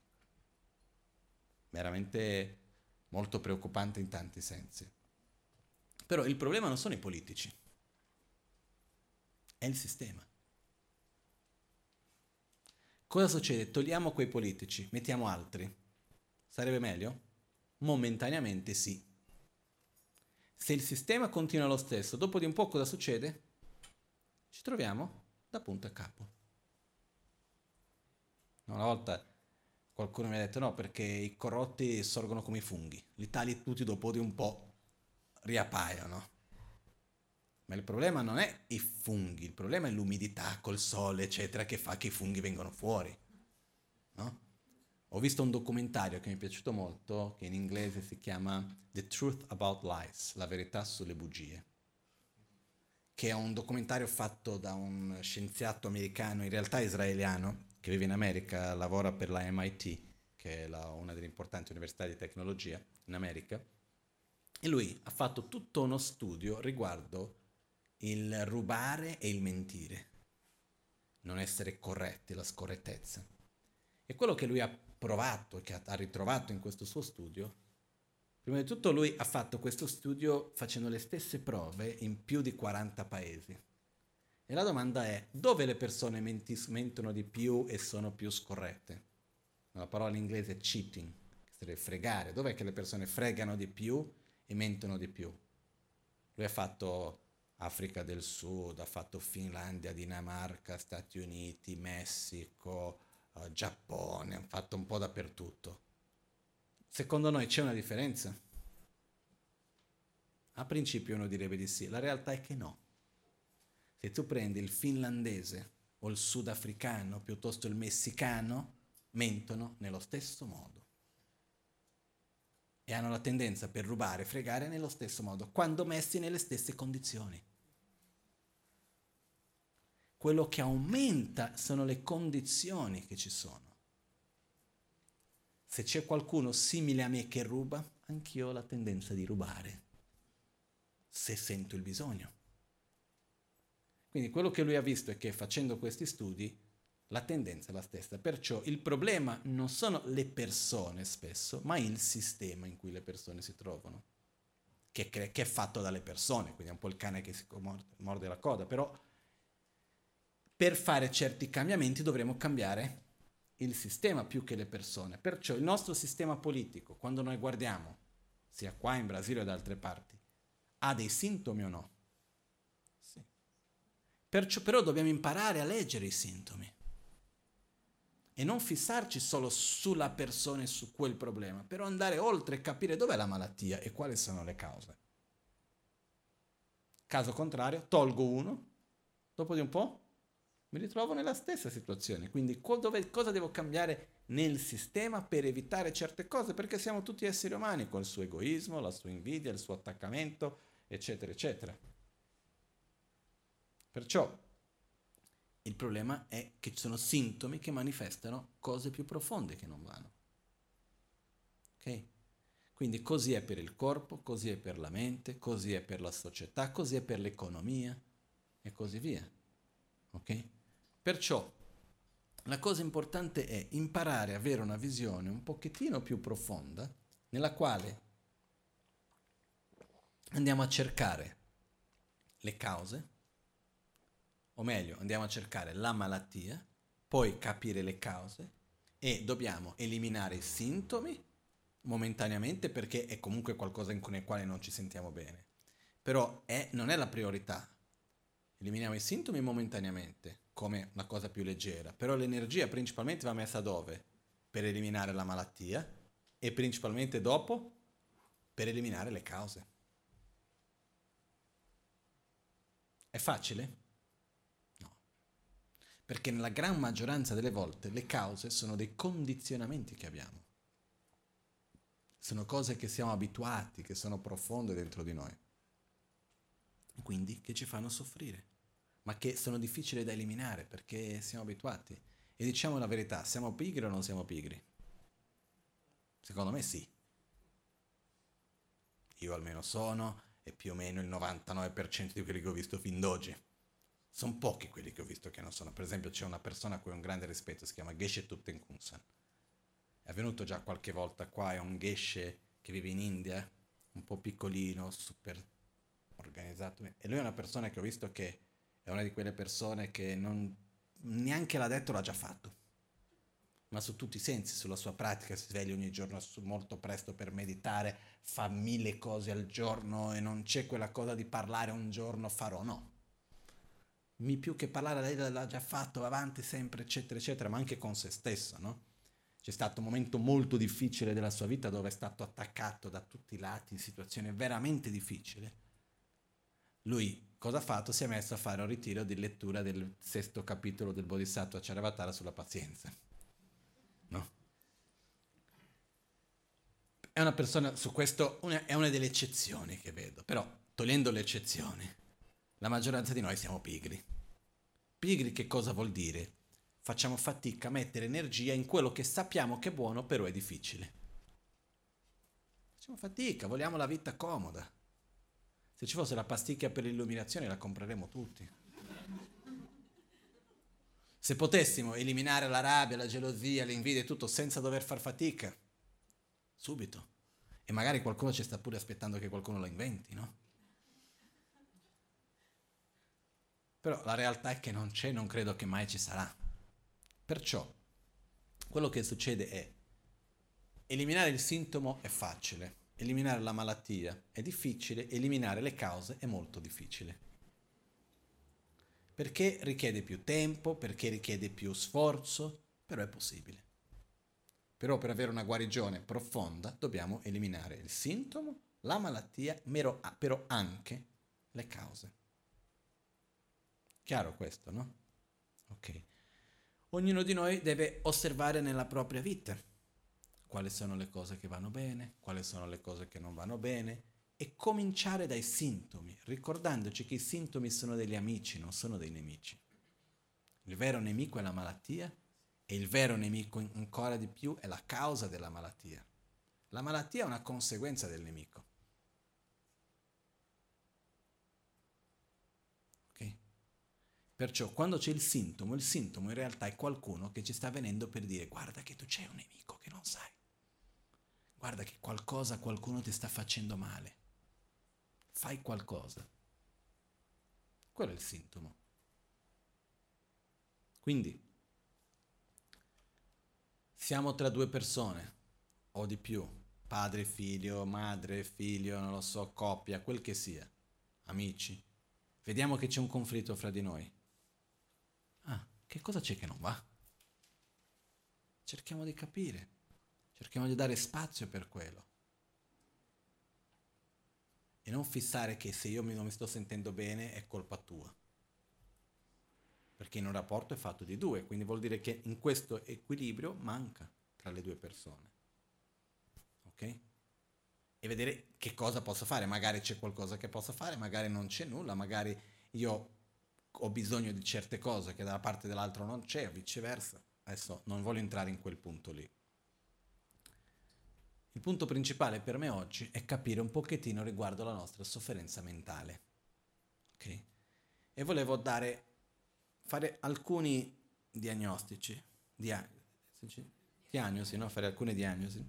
Veramente molto preoccupante in tanti sensi. Però il problema non sono i politici è il sistema. Cosa succede? Togliamo quei politici, mettiamo altri. Sarebbe meglio? Momentaneamente sì. Se il sistema continua lo stesso, dopo di un po' cosa succede? Ci troviamo da punto a capo. Una volta qualcuno mi ha detto no perché i corrotti sorgono come i funghi, li tagli tutti dopo di un po' riappaiono. Ma il problema non è i funghi, il problema è l'umidità col sole, eccetera, che fa che i funghi vengano fuori. No? Ho visto un documentario che mi è piaciuto molto, che in inglese si chiama The Truth About Lies, la verità sulle bugie, che è un documentario fatto da un scienziato americano, in realtà israeliano, che vive in America, lavora per la MIT, che è la, una delle importanti università di tecnologia in America, e lui ha fatto tutto uno studio riguardo il rubare e il mentire, non essere corretti, la scorrettezza. E quello che lui ha provato, che ha ritrovato in questo suo studio, prima di tutto lui ha fatto questo studio facendo le stesse prove in più di 40 paesi. E la domanda è, dove le persone mentis- mentono di più e sono più scorrette? La parola in inglese è cheating, che sarebbe fregare. Dov'è che le persone fregano di più e mentono di più? Lui ha fatto Africa del Sud, ha fatto Finlandia, Dinamarca, Stati Uniti, Messico, uh, Giappone, ha fatto un po' dappertutto. Secondo noi c'è una differenza? A principio uno direbbe di sì, la realtà è che no. Se tu prendi il finlandese o il sudafricano piuttosto il messicano, mentono nello stesso modo. E hanno la tendenza per rubare fregare nello stesso modo, quando messi nelle stesse condizioni quello che aumenta sono le condizioni che ci sono. Se c'è qualcuno simile a me che ruba, anch'io ho la tendenza di rubare, se sento il bisogno. Quindi quello che lui ha visto è che facendo questi studi la tendenza è la stessa. Perciò il problema non sono le persone spesso, ma il sistema in cui le persone si trovano, che, che è fatto dalle persone, quindi è un po' il cane che si morde la coda, però per fare certi cambiamenti dovremo cambiare il sistema più che le persone. Perciò il nostro sistema politico, quando noi guardiamo, sia qua in Brasile o da altre parti, ha dei sintomi o no? Sì. Perciò però dobbiamo imparare a leggere i sintomi e non fissarci solo sulla persona e su quel problema, però andare oltre e capire dov'è la malattia e quali sono le cause. Caso contrario, tolgo uno, dopo di un po' mi ritrovo nella stessa situazione. Quindi co- dove, cosa devo cambiare nel sistema per evitare certe cose? Perché siamo tutti esseri umani con il suo egoismo, la sua invidia, il suo attaccamento, eccetera, eccetera. Perciò Il problema è che ci sono sintomi che manifestano cose più profonde che non vanno. Ok? Quindi così è per il corpo, così è per la mente, così è per la società, così è per l'economia e così via. Ok? Perciò la cosa importante è imparare a avere una visione un pochettino più profonda nella quale andiamo a cercare le cause, o meglio, andiamo a cercare la malattia, poi capire le cause e dobbiamo eliminare i sintomi momentaneamente perché è comunque qualcosa con il quale non ci sentiamo bene. Però è, non è la priorità. Eliminiamo i sintomi momentaneamente come una cosa più leggera, però l'energia principalmente va messa dove? Per eliminare la malattia e principalmente dopo per eliminare le cause. È facile? No. Perché nella gran maggioranza delle volte le cause sono dei condizionamenti che abbiamo. Sono cose che siamo abituati, che sono profonde dentro di noi. Quindi che ci fanno soffrire, ma che sono difficili da eliminare perché siamo abituati. E diciamo la verità, siamo pigri o non siamo pigri? Secondo me sì. Io almeno sono, e più o meno il 99% di quelli che ho visto fin d'oggi. Sono pochi quelli che ho visto che non sono. Per esempio c'è una persona a cui ho un grande rispetto, si chiama Geshe Tuttenkunsan è venuto già qualche volta qua, è un geshe che vive in India, un po' piccolino, super organizzato. E lui è una persona che ho visto che è una di quelle persone che non, neanche l'ha detto, l'ha già fatto. Ma su tutti i sensi, sulla sua pratica, si sveglia ogni giorno molto presto per meditare, fa mille cose al giorno e non c'è quella cosa di parlare un giorno farò, no. Mi più che parlare, lei l'ha già fatto, avanti sempre, eccetera, eccetera, ma anche con se stesso, no? C'è stato un momento molto difficile della sua vita dove è stato attaccato da tutti i lati, in situazione veramente difficile. Lui cosa ha fatto? Si è messo a fare un ritiro di lettura del sesto capitolo del Bodhisattva Charavatara sulla pazienza. No? È una persona, su questo una, è una delle eccezioni che vedo, però togliendo le eccezioni, la maggioranza di noi siamo pigri. Pigri che cosa vuol dire? facciamo fatica a mettere energia in quello che sappiamo che è buono, però è difficile. Facciamo fatica, vogliamo la vita comoda. Se ci fosse la pasticca per l'illuminazione la compreremmo tutti. Se potessimo eliminare la rabbia, la gelosia, l'invidia e tutto senza dover far fatica, subito. E magari qualcuno ci sta pure aspettando che qualcuno lo inventi, no? Però la realtà è che non c'è, non credo che mai ci sarà. Perciò quello che succede è eliminare il sintomo è facile, eliminare la malattia è difficile, eliminare le cause è molto difficile. Perché richiede più tempo, perché richiede più sforzo, però è possibile. Però per avere una guarigione profonda dobbiamo eliminare il sintomo, la malattia, però anche le cause. Chiaro questo, no? Ok ognuno di noi deve osservare nella propria vita quali sono le cose che vanno bene, quali sono le cose che non vanno bene e cominciare dai sintomi, ricordandoci che i sintomi sono degli amici, non sono dei nemici. Il vero nemico è la malattia e il vero nemico ancora di più è la causa della malattia. La malattia è una conseguenza del nemico. Perciò quando c'è il sintomo, il sintomo in realtà è qualcuno che ci sta venendo per dire guarda che tu c'è un nemico che non sai. Guarda che qualcosa, qualcuno ti sta facendo male. Fai qualcosa. Quello è il sintomo. Quindi, siamo tra due persone o di più, padre, figlio, madre, figlio, non lo so, coppia, quel che sia, amici. Vediamo che c'è un conflitto fra di noi che cosa c'è che non va? Cerchiamo di capire, cerchiamo di dare spazio per quello. E non fissare che se io non mi sto sentendo bene è colpa tua. Perché in un rapporto è fatto di due, quindi vuol dire che in questo equilibrio manca tra le due persone. Ok? E vedere che cosa posso fare. Magari c'è qualcosa che posso fare, magari non c'è nulla, magari io ho bisogno di certe cose che dalla parte dell'altro non c'è, o viceversa. Adesso non voglio entrare in quel punto lì. Il punto principale per me oggi è capire un pochettino riguardo la nostra sofferenza mentale. Ok? E volevo dare, fare alcuni diagnostici, dia, diagnosi, no? Fare alcune diagnosi.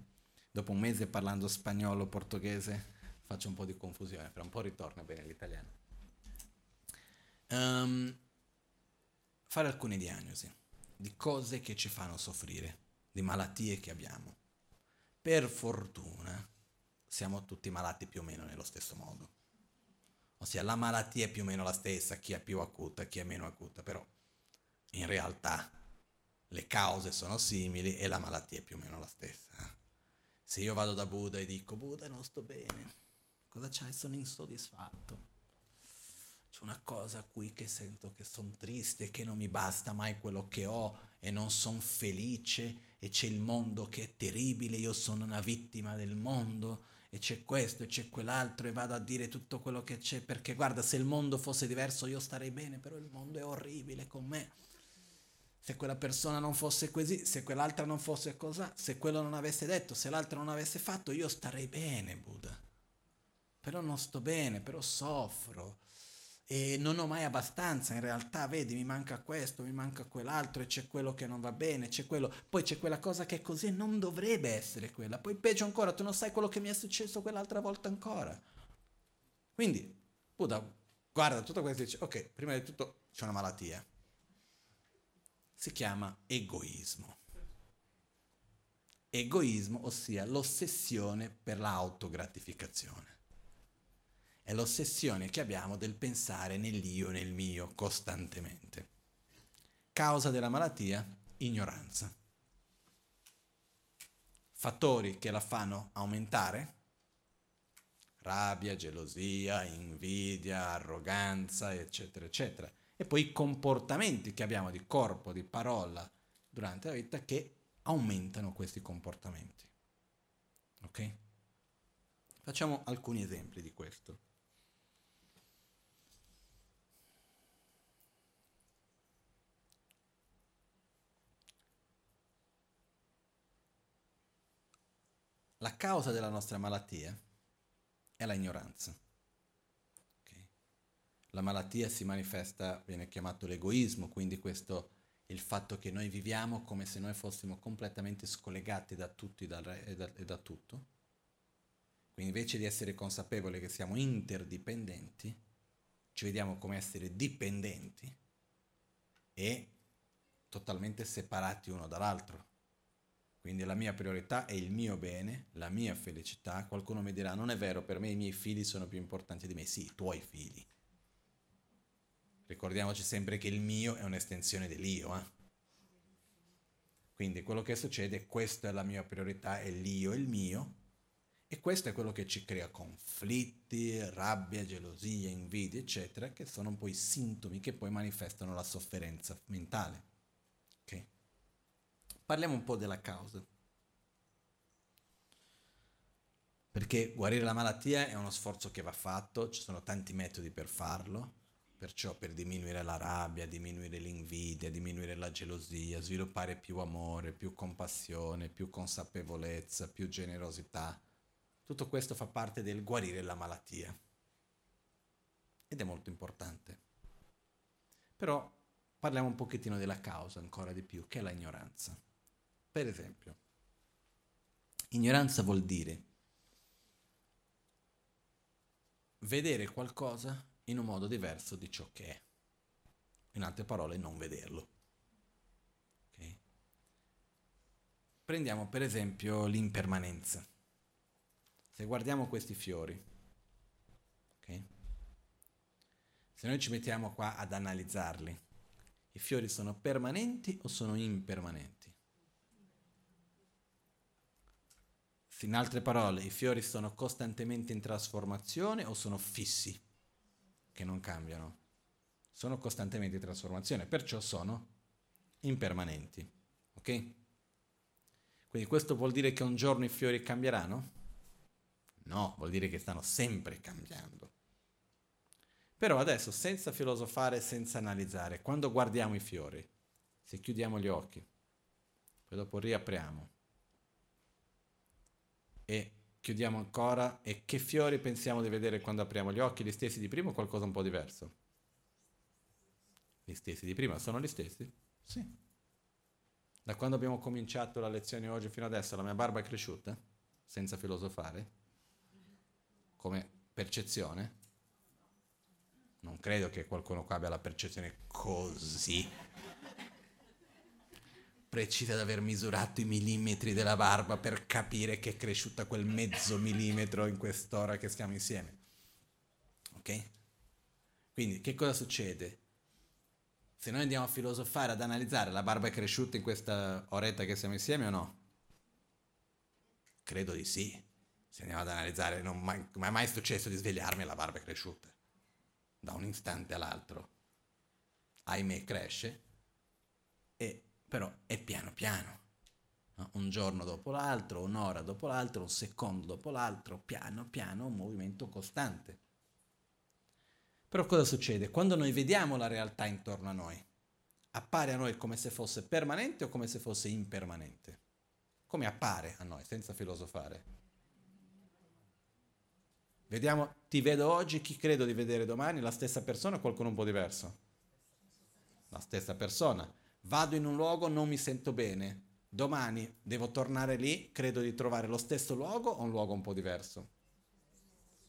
Dopo un mese parlando spagnolo, portoghese, faccio un po' di confusione, però un po' ritorna bene l'italiano. Um, fare alcune diagnosi di cose che ci fanno soffrire, di malattie che abbiamo. Per fortuna siamo tutti malati più o meno nello stesso modo. Ossia la malattia è più o meno la stessa, chi è più acuta, chi è meno acuta, però in realtà le cause sono simili e la malattia è più o meno la stessa. Se io vado da Buddha e dico Buddha non sto bene, cosa c'hai? Sono insoddisfatto una cosa qui che sento che sono triste, che non mi basta mai quello che ho e non sono felice e c'è il mondo che è terribile, io sono una vittima del mondo e c'è questo e c'è quell'altro e vado a dire tutto quello che c'è perché guarda se il mondo fosse diverso io starei bene, però il mondo è orribile con me. Se quella persona non fosse così, se quell'altra non fosse così, se quello non avesse detto, se l'altro non avesse fatto, io starei bene, Buddha. Però non sto bene, però soffro e non ho mai abbastanza, in realtà, vedi, mi manca questo, mi manca quell'altro e c'è quello che non va bene, c'è quello, poi c'è quella cosa che è così e non dovrebbe essere quella, poi peggio ancora, tu non sai quello che mi è successo quell'altra volta ancora. Quindi, Buddha guarda tutto questo e dice, ok, prima di tutto c'è una malattia, si chiama egoismo. Egoismo, ossia l'ossessione per l'autogratificazione. È l'ossessione che abbiamo del pensare nell'io nel mio costantemente. Causa della malattia? Ignoranza. Fattori che la fanno aumentare? Rabbia, gelosia, invidia, arroganza, eccetera, eccetera. E poi i comportamenti che abbiamo di corpo, di parola durante la vita che aumentano questi comportamenti. Ok? Facciamo alcuni esempi di questo. La causa della nostra malattia è la ignoranza. Okay? La malattia si manifesta, viene chiamato l'egoismo, quindi questo il fatto che noi viviamo come se noi fossimo completamente scollegati da tutti e da, e da tutto. Quindi invece di essere consapevoli che siamo interdipendenti, ci vediamo come essere dipendenti e totalmente separati uno dall'altro. Quindi la mia priorità è il mio bene, la mia felicità. Qualcuno mi dirà, non è vero, per me i miei figli sono più importanti di me. Sì, i tuoi figli. Ricordiamoci sempre che il mio è un'estensione dell'io. Eh? Quindi quello che succede è questa è la mia priorità, è l'io, è il mio. E questo è quello che ci crea conflitti, rabbia, gelosia, invidia, eccetera, che sono poi sintomi che poi manifestano la sofferenza mentale. Parliamo un po' della causa. Perché guarire la malattia è uno sforzo che va fatto, ci sono tanti metodi per farlo, perciò per diminuire la rabbia, diminuire l'invidia, diminuire la gelosia, sviluppare più amore, più compassione, più consapevolezza, più generosità. Tutto questo fa parte del guarire la malattia. Ed è molto importante. Però parliamo un pochettino della causa ancora di più, che è la ignoranza. Per esempio, ignoranza vuol dire vedere qualcosa in un modo diverso di ciò che è. In altre parole, non vederlo. Okay? Prendiamo per esempio l'impermanenza. Se guardiamo questi fiori, okay? se noi ci mettiamo qua ad analizzarli, i fiori sono permanenti o sono impermanenti? In altre parole, i fiori sono costantemente in trasformazione o sono fissi, che non cambiano? Sono costantemente in trasformazione, perciò sono impermanenti. Ok? Quindi questo vuol dire che un giorno i fiori cambieranno? No, vuol dire che stanno sempre cambiando. Però adesso, senza filosofare, senza analizzare, quando guardiamo i fiori, se chiudiamo gli occhi, poi dopo riapriamo e chiudiamo ancora, e che fiori pensiamo di vedere quando apriamo gli occhi? Gli stessi di prima o qualcosa un po' diverso? Gli stessi di prima sono gli stessi? Sì. Da quando abbiamo cominciato la lezione oggi fino adesso, la mia barba è cresciuta, senza filosofare, come percezione? Non credo che qualcuno qua abbia la percezione così precisa di aver misurato i millimetri della barba per capire che è cresciuta quel mezzo millimetro in quest'ora che stiamo insieme. Ok? Quindi che cosa succede? Se noi andiamo a filosofare, ad analizzare, la barba è cresciuta in questa oretta che siamo insieme o no? Credo di sì. Se andiamo ad analizzare, non mai, è mai successo di svegliarmi e la barba è cresciuta da un istante all'altro, ahimè cresce, però è piano piano, no? un giorno dopo l'altro, un'ora dopo l'altro, un secondo dopo l'altro, piano piano, un movimento costante. Però cosa succede? Quando noi vediamo la realtà intorno a noi, appare a noi come se fosse permanente o come se fosse impermanente? Come appare a noi, senza filosofare? Vediamo, ti vedo oggi, chi credo di vedere domani? La stessa persona o qualcuno un po' diverso? La stessa persona. Vado in un luogo, non mi sento bene. Domani devo tornare lì, credo di trovare lo stesso luogo o un luogo un po' diverso?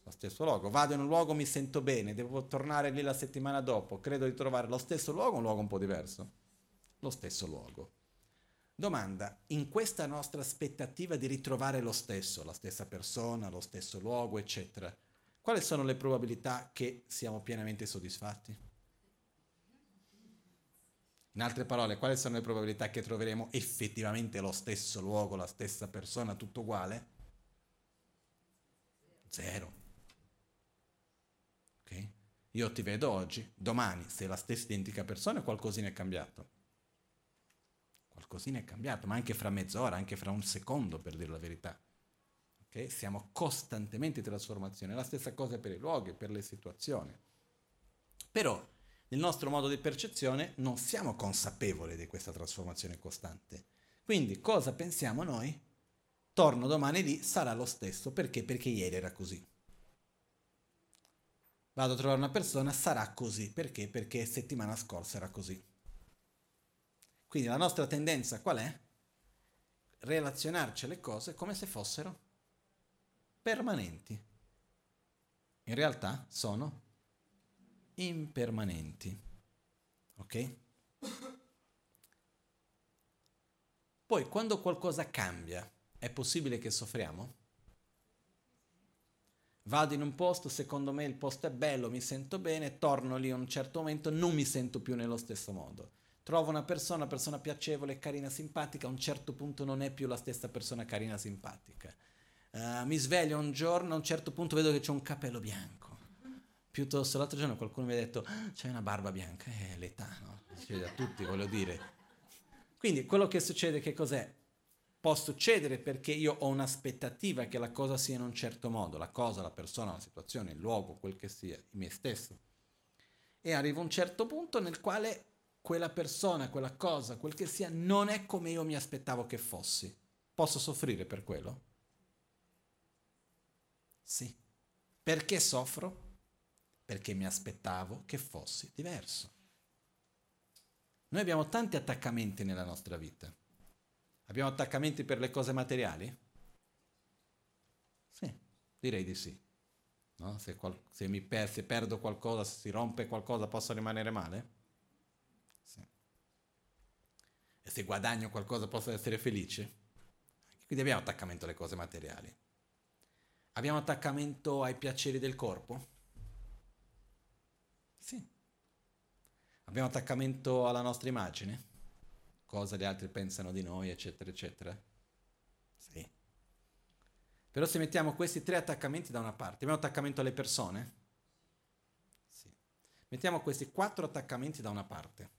Lo stesso luogo. Vado in un luogo, mi sento bene, devo tornare lì la settimana dopo, credo di trovare lo stesso luogo o un luogo un po' diverso? Lo stesso luogo. Domanda, in questa nostra aspettativa di ritrovare lo stesso, la stessa persona, lo stesso luogo, eccetera, quali sono le probabilità che siamo pienamente soddisfatti? In altre parole, quali sono le probabilità che troveremo effettivamente lo stesso luogo, la stessa persona, tutto uguale? Zero. Ok? Io ti vedo oggi, domani sei la stessa identica persona qualcosina è cambiato? qualcosina è cambiato, ma anche fra mezz'ora, anche fra un secondo, per dire la verità. Okay? Siamo costantemente in trasformazione, la stessa cosa per i luoghi, per le situazioni. Però nel nostro modo di percezione non siamo consapevoli di questa trasformazione costante. Quindi cosa pensiamo noi? Torno domani lì, sarà lo stesso. Perché? Perché ieri era così. Vado a trovare una persona, sarà così. Perché? Perché settimana scorsa era così. Quindi la nostra tendenza qual è? Relazionarci alle cose come se fossero permanenti. In realtà sono impermanenti. Ok? Poi quando qualcosa cambia, è possibile che soffriamo? Vado in un posto, secondo me il posto è bello, mi sento bene, torno lì a un certo momento, non mi sento più nello stesso modo trovo una persona, una persona piacevole, carina, simpatica, a un certo punto non è più la stessa persona carina, simpatica. Uh, mi sveglio un giorno, a un certo punto vedo che c'è un capello bianco. Piuttosto l'altro giorno qualcuno mi ha detto, ah, c'è una barba bianca, è l'età, no? Succede a tutti, voglio dire. Quindi quello che succede che cos'è? Può succedere perché io ho un'aspettativa che la cosa sia in un certo modo, la cosa, la persona, la situazione, il luogo, quel che sia, me stesso. E arrivo a un certo punto nel quale quella persona, quella cosa, quel che sia, non è come io mi aspettavo che fossi. Posso soffrire per quello? Sì. Perché soffro? Perché mi aspettavo che fossi diverso. Noi abbiamo tanti attaccamenti nella nostra vita. Abbiamo attaccamenti per le cose materiali? Sì, direi di sì. No? Se, qual- se, mi per- se perdo qualcosa, se si rompe qualcosa, posso rimanere male? e se guadagno qualcosa posso essere felice. Quindi abbiamo attaccamento alle cose materiali. Abbiamo attaccamento ai piaceri del corpo? Sì. Abbiamo attaccamento alla nostra immagine? Cosa gli altri pensano di noi, eccetera, eccetera? Sì. Però se mettiamo questi tre attaccamenti da una parte, abbiamo attaccamento alle persone? Sì. Mettiamo questi quattro attaccamenti da una parte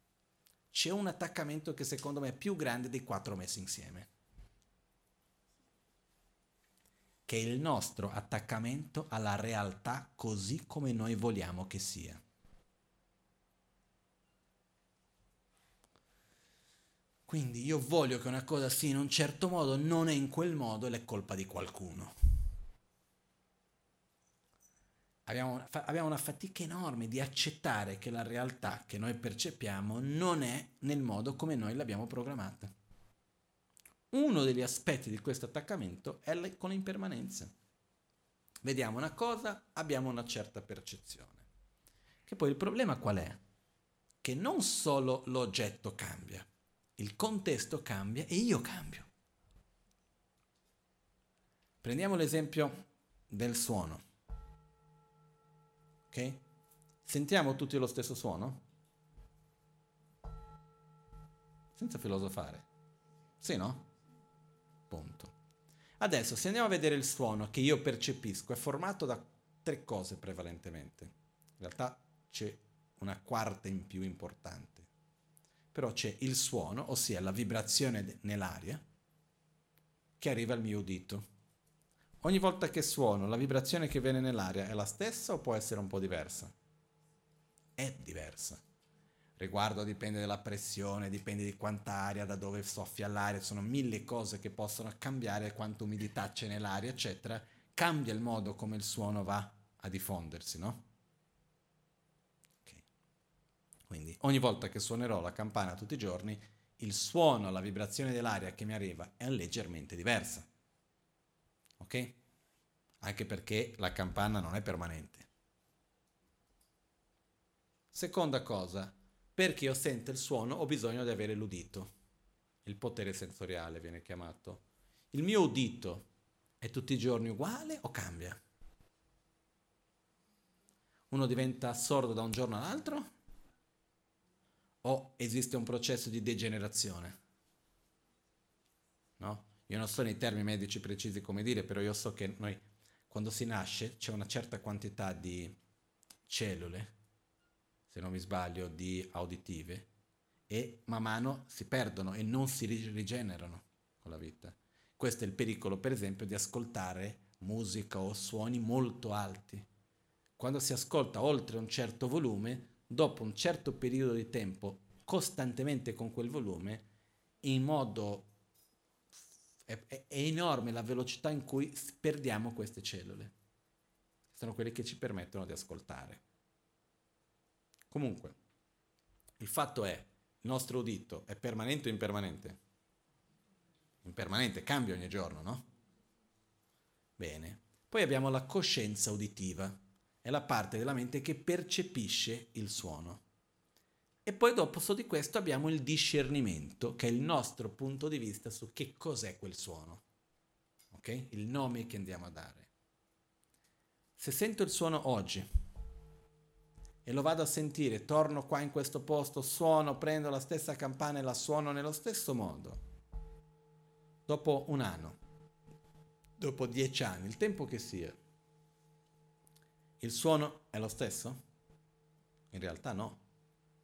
c'è un attaccamento che secondo me è più grande dei quattro messi insieme, che è il nostro attaccamento alla realtà così come noi vogliamo che sia. Quindi io voglio che una cosa sia in un certo modo, non è in quel modo è colpa di qualcuno. Abbiamo una, abbiamo una fatica enorme di accettare che la realtà che noi percepiamo non è nel modo come noi l'abbiamo programmata. Uno degli aspetti di questo attaccamento è le, con l'impermanenza. Vediamo una cosa, abbiamo una certa percezione. Che poi il problema qual è? Che non solo l'oggetto cambia, il contesto cambia e io cambio. Prendiamo l'esempio del suono. Ok? Sentiamo tutti lo stesso suono? Senza filosofare. Sì, no? Punto. Adesso, se andiamo a vedere il suono che io percepisco, è formato da tre cose prevalentemente. In realtà c'è una quarta in più importante però c'è il suono, ossia la vibrazione nell'aria, che arriva al mio udito. Ogni volta che suono, la vibrazione che viene nell'aria è la stessa o può essere un po' diversa? È diversa. Riguardo dipende dalla pressione, dipende di quanta aria, da dove soffia l'aria, sono mille cose che possono cambiare, quanta umidità c'è nell'aria, eccetera. Cambia il modo come il suono va a diffondersi, no? Quindi ogni volta che suonerò la campana tutti i giorni, il suono, la vibrazione dell'aria che mi arriva è leggermente diversa. Ok? Anche perché la campana non è permanente. Seconda cosa, perché io sento il suono ho bisogno di avere l'udito. Il potere sensoriale viene chiamato. Il mio udito è tutti i giorni uguale o cambia? Uno diventa sordo da un giorno all'altro o esiste un processo di degenerazione? No? Io non so nei termini medici precisi come dire, però io so che noi quando si nasce c'è una certa quantità di cellule, se non mi sbaglio, di auditive e man mano si perdono e non si rigenerano con la vita. Questo è il pericolo, per esempio, di ascoltare musica o suoni molto alti. Quando si ascolta oltre un certo volume, dopo un certo periodo di tempo, costantemente con quel volume, in modo... È, è, è enorme la velocità in cui perdiamo queste cellule. Sono quelle che ci permettono di ascoltare. Comunque, il fatto è, il nostro udito è permanente o impermanente? Impermanente, cambia ogni giorno, no? Bene. Poi abbiamo la coscienza uditiva è la parte della mente che percepisce il suono. E poi dopo di questo abbiamo il discernimento, che è il nostro punto di vista su che cos'è quel suono. Ok? Il nome che andiamo a dare. Se sento il suono oggi e lo vado a sentire, torno qua in questo posto, suono, prendo la stessa campana e la suono nello stesso modo. Dopo un anno, dopo dieci anni, il tempo che sia, il suono è lo stesso? In realtà no,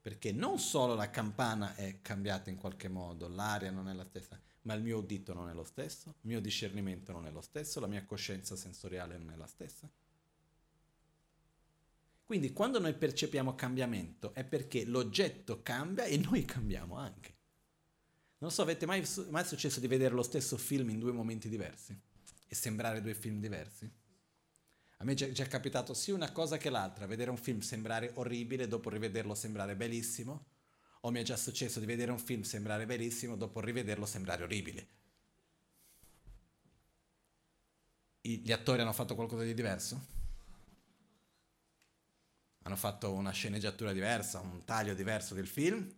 perché non solo la campana è cambiata in qualche modo, l'aria non è la stessa, ma il mio udito non è lo stesso, il mio discernimento non è lo stesso, la mia coscienza sensoriale non è la stessa. Quindi quando noi percepiamo cambiamento è perché l'oggetto cambia e noi cambiamo anche. Non so, avete mai, mai successo di vedere lo stesso film in due momenti diversi e sembrare due film diversi? A me è già capitato sia una cosa che l'altra, vedere un film sembrare orribile, dopo rivederlo sembrare bellissimo, o mi è già successo di vedere un film sembrare bellissimo, dopo rivederlo sembrare orribile. I, gli attori hanno fatto qualcosa di diverso? Hanno fatto una sceneggiatura diversa, un taglio diverso del film?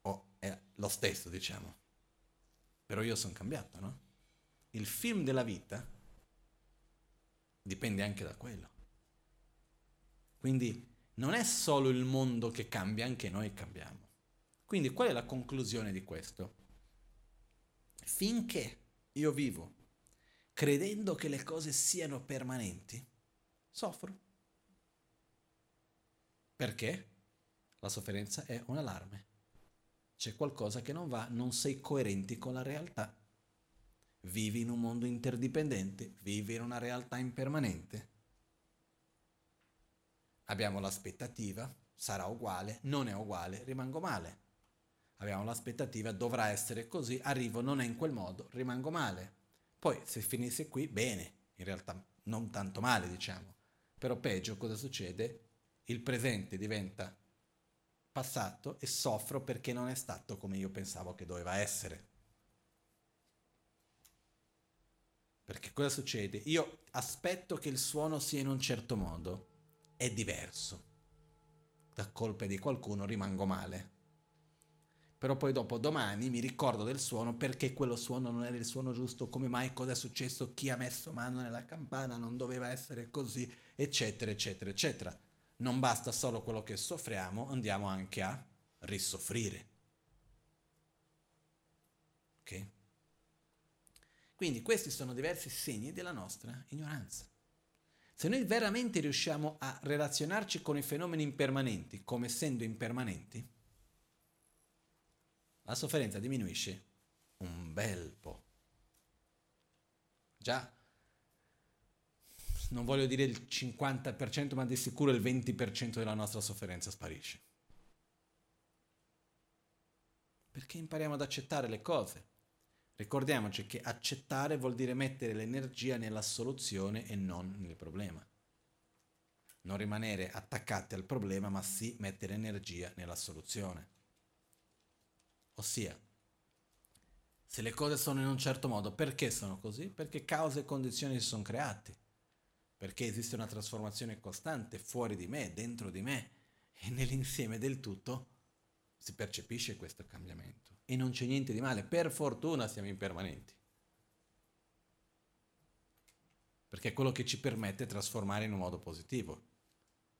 O è lo stesso, diciamo? Però io sono cambiato, no? Il film della vita dipende anche da quello. Quindi non è solo il mondo che cambia, anche noi cambiamo. Quindi qual è la conclusione di questo? Finché io vivo credendo che le cose siano permanenti, soffro. Perché? La sofferenza è un allarme. C'è qualcosa che non va, non sei coerenti con la realtà vivi in un mondo interdipendente, vivi in una realtà impermanente. Abbiamo l'aspettativa, sarà uguale, non è uguale, rimango male. abbiamo l'aspettativa, dovrà essere così, arrivo, non è in quel modo, rimango male. Poi se finisse qui, bene, in realtà non tanto male, diciamo. Però peggio cosa succede? Il presente diventa passato e soffro perché non è stato come io pensavo che doveva essere. Perché cosa succede? Io aspetto che il suono sia in un certo modo, è diverso. Da colpe di qualcuno rimango male. Però poi dopo domani mi ricordo del suono perché quello suono non era il suono giusto, come mai, cosa è successo, chi ha messo mano nella campana, non doveva essere così, eccetera, eccetera, eccetera. Non basta solo quello che soffriamo, andiamo anche a risoffrire. Ok? Quindi questi sono diversi segni della nostra ignoranza. Se noi veramente riusciamo a relazionarci con i fenomeni impermanenti come essendo impermanenti, la sofferenza diminuisce un bel po'. Già, non voglio dire il 50%, ma di sicuro il 20% della nostra sofferenza sparisce. Perché impariamo ad accettare le cose. Ricordiamoci che accettare vuol dire mettere l'energia nella soluzione e non nel problema. Non rimanere attaccati al problema, ma sì mettere energia nella soluzione. Ossia, se le cose sono in un certo modo, perché sono così? Perché cause e condizioni si sono create. Perché esiste una trasformazione costante fuori di me, dentro di me e nell'insieme del tutto si percepisce questo cambiamento e non c'è niente di male. Per fortuna siamo impermanenti. Perché è quello che ci permette di trasformare in un modo positivo.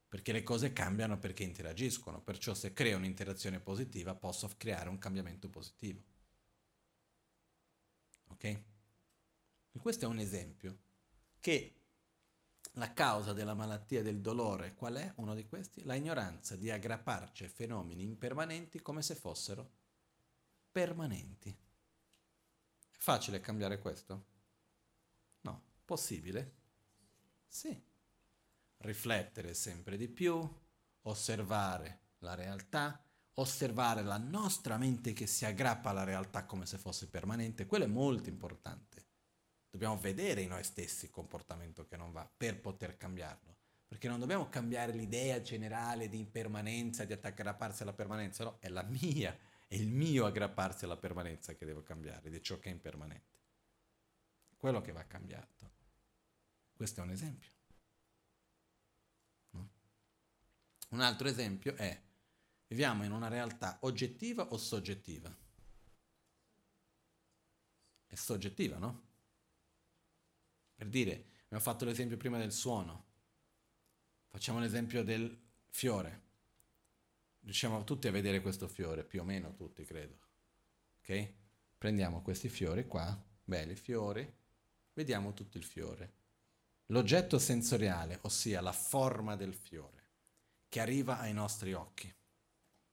Perché le cose cambiano perché interagiscono. Perciò se creo un'interazione positiva posso creare un cambiamento positivo. Ok? E questo è un esempio che la causa della malattia del dolore qual è? Uno di questi? La ignoranza di aggrapparci a fenomeni impermanenti come se fossero permanenti. È facile cambiare questo? No. Possibile? Sì. Riflettere sempre di più, osservare la realtà, osservare la nostra mente che si aggrappa alla realtà come se fosse permanente, quello è molto importante. Dobbiamo vedere in noi stessi il comportamento che non va per poter cambiarlo. Perché non dobbiamo cambiare l'idea generale di impermanenza, di aggrapparsi alla permanenza, no, è la mia è il mio aggrapparsi alla permanenza che devo cambiare, di ciò che è impermanente. Quello che va cambiato. Questo è un esempio. No? Un altro esempio è, viviamo in una realtà oggettiva o soggettiva? È soggettiva, no? Per dire, abbiamo fatto l'esempio prima del suono, facciamo l'esempio del fiore riusciamo tutti a vedere questo fiore, più o meno tutti credo. Ok? Prendiamo questi fiori qua, belli fiori, vediamo tutto il fiore. L'oggetto sensoriale, ossia la forma del fiore, che arriva ai nostri occhi,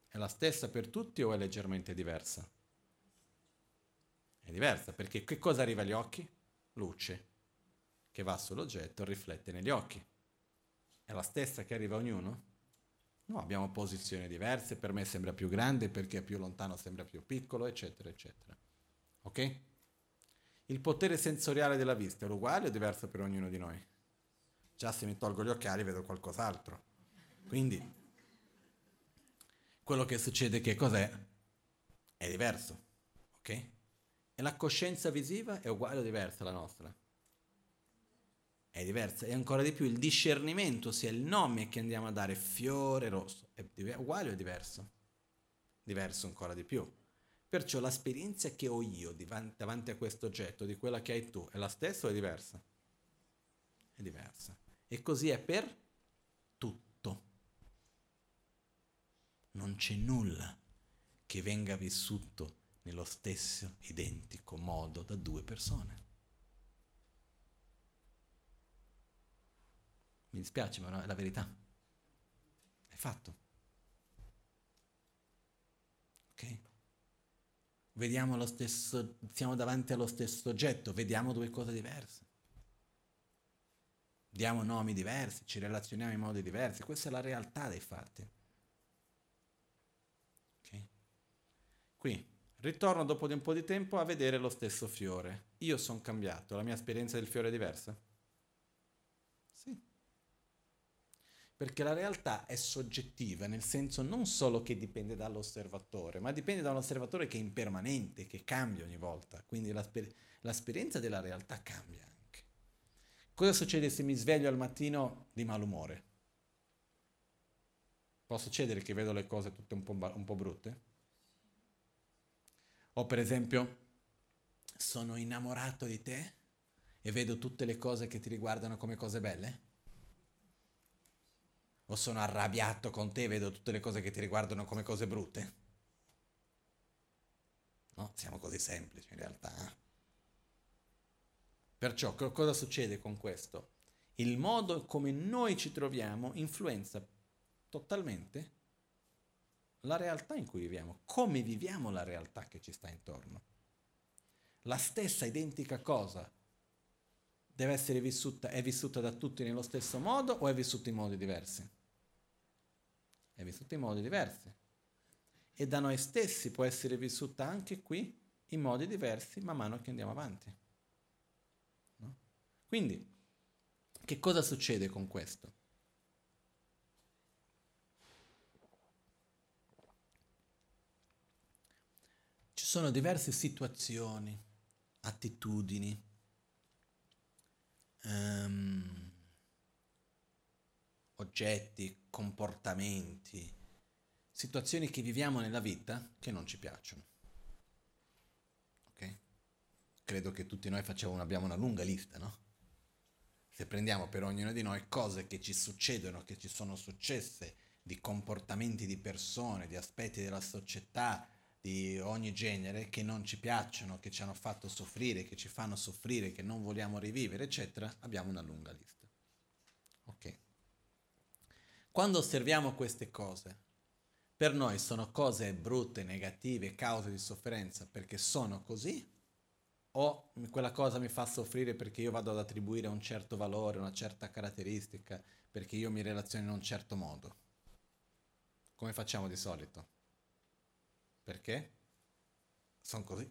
è la stessa per tutti o è leggermente diversa? È diversa perché che cosa arriva agli occhi? Luce, che va sull'oggetto e riflette negli occhi. È la stessa che arriva a ognuno? No, abbiamo posizioni diverse, per me sembra più grande, perché più lontano sembra più piccolo, eccetera, eccetera. Ok? Il potere sensoriale della vista è uguale o diverso per ognuno di noi? Già se mi tolgo gli occhiali vedo qualcos'altro. Quindi, quello che succede che cos'è? È diverso. Ok? E la coscienza visiva è uguale o diversa alla nostra? È diversa e ancora di più il discernimento, sia il nome che andiamo a dare, fiore rosso, è uguale o è diverso? Diverso ancora di più. Perciò l'esperienza che ho io davanti a questo oggetto, di quella che hai tu, è la stessa o è diversa? È diversa. E così è per tutto. Non c'è nulla che venga vissuto nello stesso identico modo da due persone. Mi dispiace, ma è la verità. È fatto. Ok? Vediamo lo stesso, siamo davanti allo stesso oggetto, vediamo due cose diverse. Diamo nomi diversi, ci relazioniamo in modi diversi. Questa è la realtà dei fatti. Okay? Qui, ritorno dopo di un po' di tempo a vedere lo stesso fiore. Io sono cambiato, la mia esperienza del fiore è diversa? Sì. Perché la realtà è soggettiva, nel senso non solo che dipende dall'osservatore, ma dipende da un osservatore che è impermanente, che cambia ogni volta. Quindi l'asper- l'esperienza della realtà cambia anche. Cosa succede se mi sveglio al mattino di malumore? Può succedere che vedo le cose tutte un po', un po brutte? O per esempio, sono innamorato di te e vedo tutte le cose che ti riguardano come cose belle? O sono arrabbiato con te vedo tutte le cose che ti riguardano come cose brutte? No, siamo così semplici in realtà. Perciò cosa succede con questo? Il modo come noi ci troviamo influenza totalmente la realtà in cui viviamo, come viviamo la realtà che ci sta intorno. La stessa identica cosa deve essere vissuta, è vissuta da tutti nello stesso modo o è vissuta in modi diversi? È vissuta in modi diversi. E da noi stessi può essere vissuta anche qui in modi diversi man mano che andiamo avanti. No? Quindi, che cosa succede con questo? sono diverse situazioni, attitudini, um, oggetti, comportamenti, situazioni che viviamo nella vita che non ci piacciono. Ok? Credo che tutti noi facciamo, abbiamo una lunga lista, no? Se prendiamo per ognuno di noi cose che ci succedono, che ci sono successe, di comportamenti di persone, di aspetti della società, di ogni genere che non ci piacciono, che ci hanno fatto soffrire, che ci fanno soffrire, che non vogliamo rivivere, eccetera, abbiamo una lunga lista. Ok. Quando osserviamo queste cose, per noi sono cose brutte, negative, cause di sofferenza perché sono così? O quella cosa mi fa soffrire perché io vado ad attribuire un certo valore, una certa caratteristica, perché io mi relaziono in un certo modo? Come facciamo di solito? Perché? Sono così.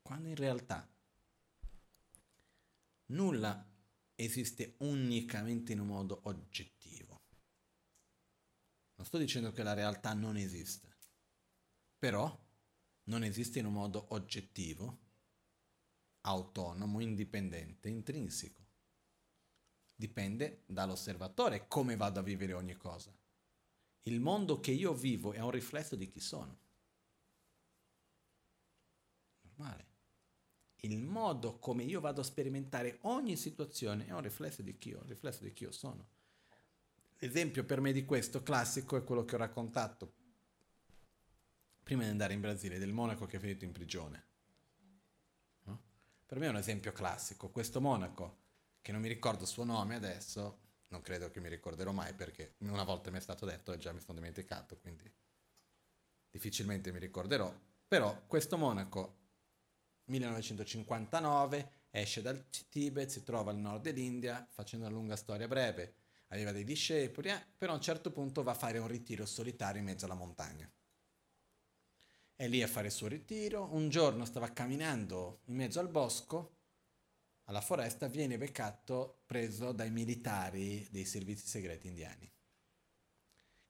Quando in realtà nulla esiste unicamente in un modo oggettivo. Non sto dicendo che la realtà non esiste, però non esiste in un modo oggettivo, autonomo, indipendente, intrinseco. Dipende dall'osservatore come vado a vivere ogni cosa il mondo che io vivo è un riflesso di chi sono. Normale. Il modo come io vado a sperimentare ogni situazione è un riflesso di chi io, un riflesso di chi io sono. L'esempio per me di questo classico è quello che ho raccontato prima di andare in Brasile, del monaco che è finito in prigione. No? Per me è un esempio classico. Questo monaco, che non mi ricordo il suo nome adesso, non credo che mi ricorderò mai perché una volta mi è stato detto e già mi sono dimenticato, quindi difficilmente mi ricorderò. Però questo monaco, 1959, esce dal Tibet, si trova al nord dell'India, facendo una lunga storia breve, aveva dei discepoli, eh, però a un certo punto va a fare un ritiro solitario in mezzo alla montagna. È lì a fare il suo ritiro, un giorno stava camminando in mezzo al bosco alla foresta viene beccato preso dai militari dei servizi segreti indiani.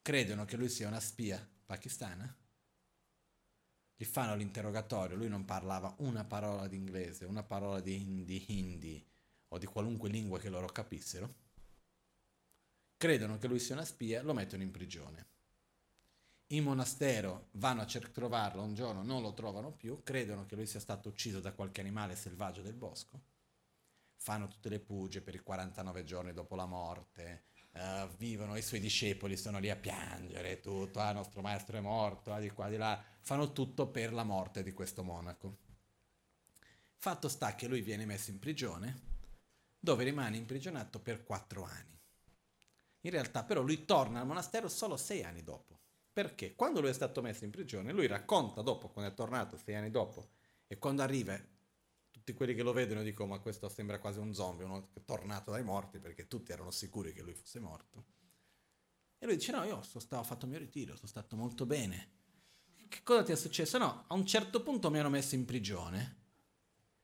Credono che lui sia una spia pakistana. Gli fanno l'interrogatorio, lui non parlava una parola di inglese, una parola di hindi, hindi o di qualunque lingua che loro capissero. Credono che lui sia una spia, lo mettono in prigione. In monastero vanno a cer- trovarlo un giorno, non lo trovano più, credono che lui sia stato ucciso da qualche animale selvaggio del bosco fanno tutte le puge per i 49 giorni dopo la morte, uh, vivono, i suoi discepoli sono lì a piangere, tutto, ah, nostro maestro è morto, ah, di qua, di là, fanno tutto per la morte di questo monaco. Fatto sta che lui viene messo in prigione, dove rimane imprigionato per quattro anni. In realtà però lui torna al monastero solo sei anni dopo. Perché? Quando lui è stato messo in prigione, lui racconta dopo, quando è tornato sei anni dopo, e quando arriva tutti quelli che lo vedono dicono ma questo sembra quasi un zombie, uno tornato dai morti perché tutti erano sicuri che lui fosse morto. E lui dice, no, io ho fatto il mio ritiro, sono stato molto bene. Che cosa ti è successo? No, a un certo punto mi hanno messo in prigione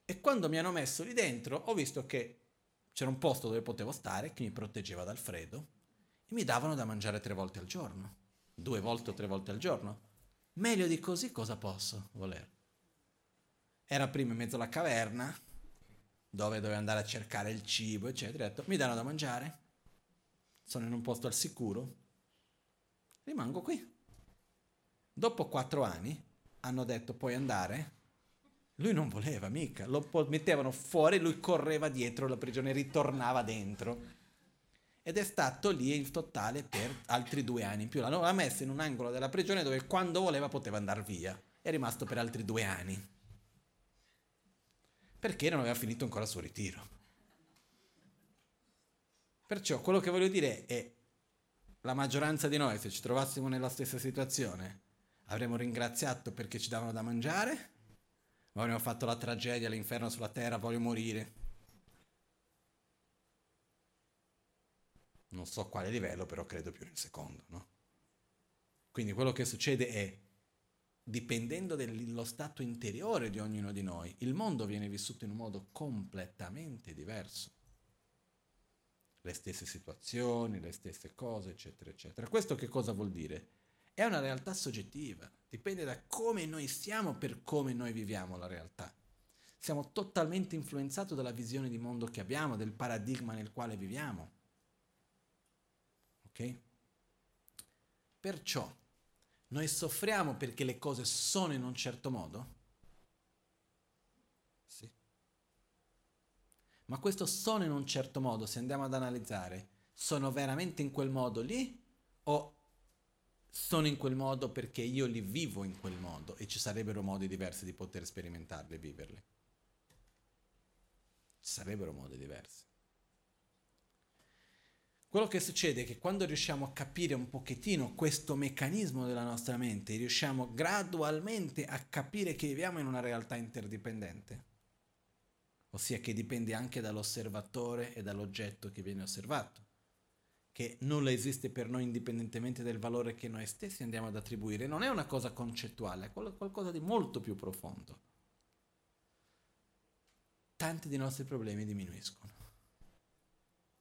e quando mi hanno messo lì dentro ho visto che c'era un posto dove potevo stare che mi proteggeva dal freddo e mi davano da mangiare tre volte al giorno, due volte o tre volte al giorno. Meglio di così cosa posso voler? Era prima in mezzo alla caverna, dove dovevo andare a cercare il cibo, eccetera. Detto, mi danno da mangiare, sono in un posto al sicuro, rimango qui. Dopo quattro anni hanno detto puoi andare. Lui non voleva mica, lo mettevano fuori, lui correva dietro la prigione, ritornava dentro. Ed è stato lì in totale per altri due anni in più. L'hanno messo in un angolo della prigione dove quando voleva poteva andare via. È rimasto per altri due anni. Perché non aveva finito ancora il suo ritiro. Perciò quello che voglio dire è la maggioranza di noi, se ci trovassimo nella stessa situazione, avremmo ringraziato perché ci davano da mangiare, ma avremmo fatto la tragedia, l'inferno sulla terra, voglio morire. Non so quale livello, però credo più nel secondo, no? Quindi quello che succede è, dipendendo dallo stato interiore di ognuno di noi, il mondo viene vissuto in un modo completamente diverso. Le stesse situazioni, le stesse cose, eccetera, eccetera. Questo che cosa vuol dire? È una realtà soggettiva, dipende da come noi siamo per come noi viviamo la realtà. Siamo totalmente influenzati dalla visione di mondo che abbiamo, del paradigma nel quale viviamo. Ok? Perciò noi soffriamo perché le cose sono in un certo modo? Sì. Ma questo sono in un certo modo, se andiamo ad analizzare, sono veramente in quel modo lì o sono in quel modo perché io li vivo in quel modo e ci sarebbero modi diversi di poter sperimentarli e viverli. Ci sarebbero modi diversi. Quello che succede è che quando riusciamo a capire un pochettino questo meccanismo della nostra mente, riusciamo gradualmente a capire che viviamo in una realtà interdipendente, ossia che dipende anche dall'osservatore e dall'oggetto che viene osservato che nulla esiste per noi indipendentemente dal valore che noi stessi andiamo ad attribuire, non è una cosa concettuale, è qualcosa di molto più profondo. Tanti dei nostri problemi diminuiscono.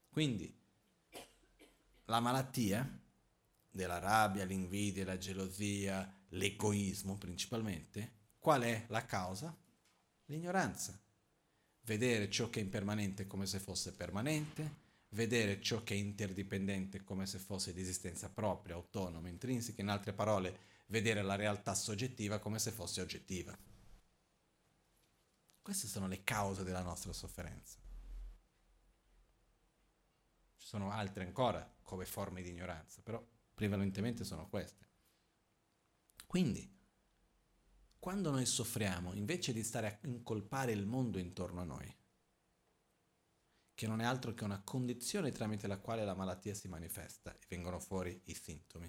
Quindi la malattia della rabbia, l'invidia, la gelosia, l'egoismo principalmente, qual è la causa? L'ignoranza. Vedere ciò che è impermanente come se fosse permanente, vedere ciò che è interdipendente come se fosse di esistenza propria, autonoma, intrinseca, in altre parole, vedere la realtà soggettiva come se fosse oggettiva. Queste sono le cause della nostra sofferenza. Ci sono altre ancora come forme di ignoranza, però prevalentemente sono queste. Quindi, quando noi soffriamo, invece di stare a incolpare il mondo intorno a noi, che non è altro che una condizione tramite la quale la malattia si manifesta e vengono fuori i sintomi.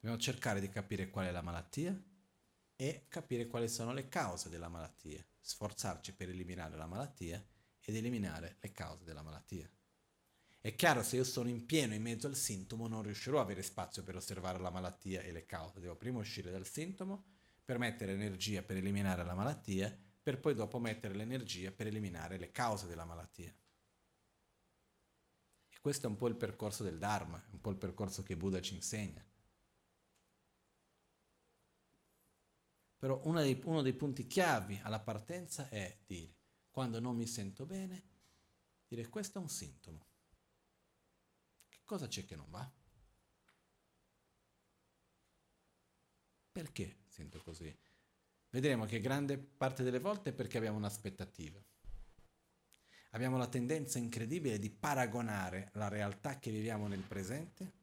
Dobbiamo cercare di capire qual è la malattia e capire quali sono le cause della malattia, sforzarci per eliminare la malattia ed eliminare le cause della malattia. È chiaro, se io sono in pieno in mezzo al sintomo non riuscirò a avere spazio per osservare la malattia e le cause. Devo prima uscire dal sintomo per mettere energia per eliminare la malattia, per poi dopo mettere l'energia per eliminare le cause della malattia. Questo è un po' il percorso del Dharma, un po' il percorso che Buddha ci insegna. Però uno dei, uno dei punti chiavi alla partenza è dire, quando non mi sento bene, dire questo è un sintomo. Che cosa c'è che non va? Perché sento così? Vedremo che grande parte delle volte è perché abbiamo un'aspettativa abbiamo la tendenza incredibile di paragonare la realtà che viviamo nel presente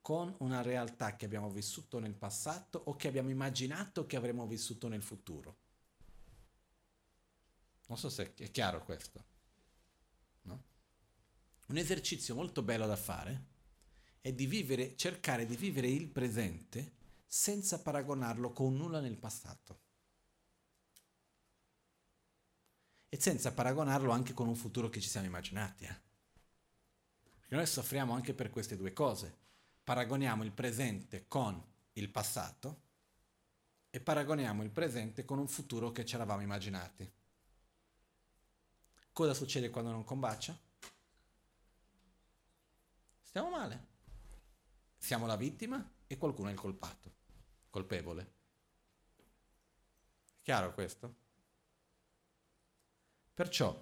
con una realtà che abbiamo vissuto nel passato o che abbiamo immaginato che avremmo vissuto nel futuro. Non so se è chiaro questo. No? Un esercizio molto bello da fare è di vivere, cercare di vivere il presente senza paragonarlo con nulla nel passato. E senza paragonarlo anche con un futuro che ci siamo immaginati. Eh? Perché noi soffriamo anche per queste due cose. paragoniamo il presente con il passato e paragoniamo il presente con un futuro che ci eravamo immaginati. Cosa succede quando non combacia? Stiamo male. Siamo la vittima e qualcuno è il colpato, colpevole. Chiaro questo? Perciò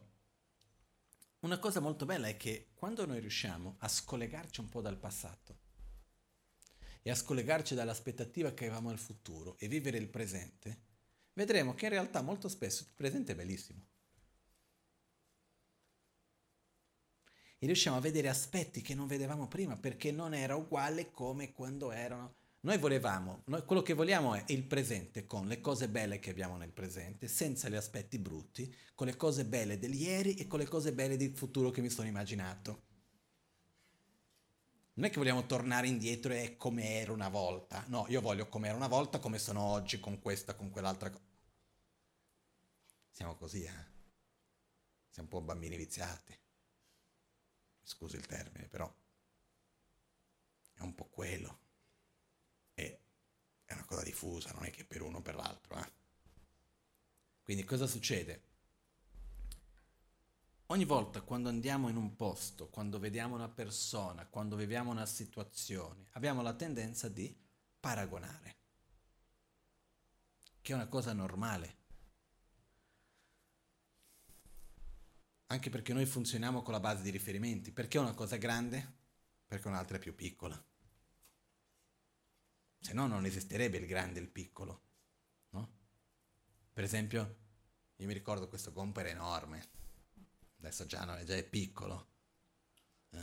una cosa molto bella è che quando noi riusciamo a scollegarci un po' dal passato e a scollegarci dall'aspettativa che avevamo al futuro e vivere il presente, vedremo che in realtà molto spesso il presente è bellissimo. E riusciamo a vedere aspetti che non vedevamo prima perché non era uguale come quando erano noi volevamo, noi, quello che vogliamo è il presente con le cose belle che abbiamo nel presente, senza gli aspetti brutti, con le cose belle del ieri e con le cose belle del futuro che mi sono immaginato. Non è che vogliamo tornare indietro e come era una volta. No, io voglio come era una volta, come sono oggi, con questa, con quell'altra cosa. Siamo così, eh? Siamo un po' bambini viziati. Scusi il termine, però è un po' quello è una cosa diffusa, non è che per uno o per l'altro. Eh? Quindi cosa succede? Ogni volta quando andiamo in un posto, quando vediamo una persona, quando viviamo una situazione, abbiamo la tendenza di paragonare, che è una cosa normale. Anche perché noi funzioniamo con la base di riferimenti. Perché una cosa è grande? Perché un'altra è più piccola se no non esisterebbe il grande e il piccolo. No? Per esempio, io mi ricordo questo compo era enorme, adesso già, no, già è piccolo. Uh,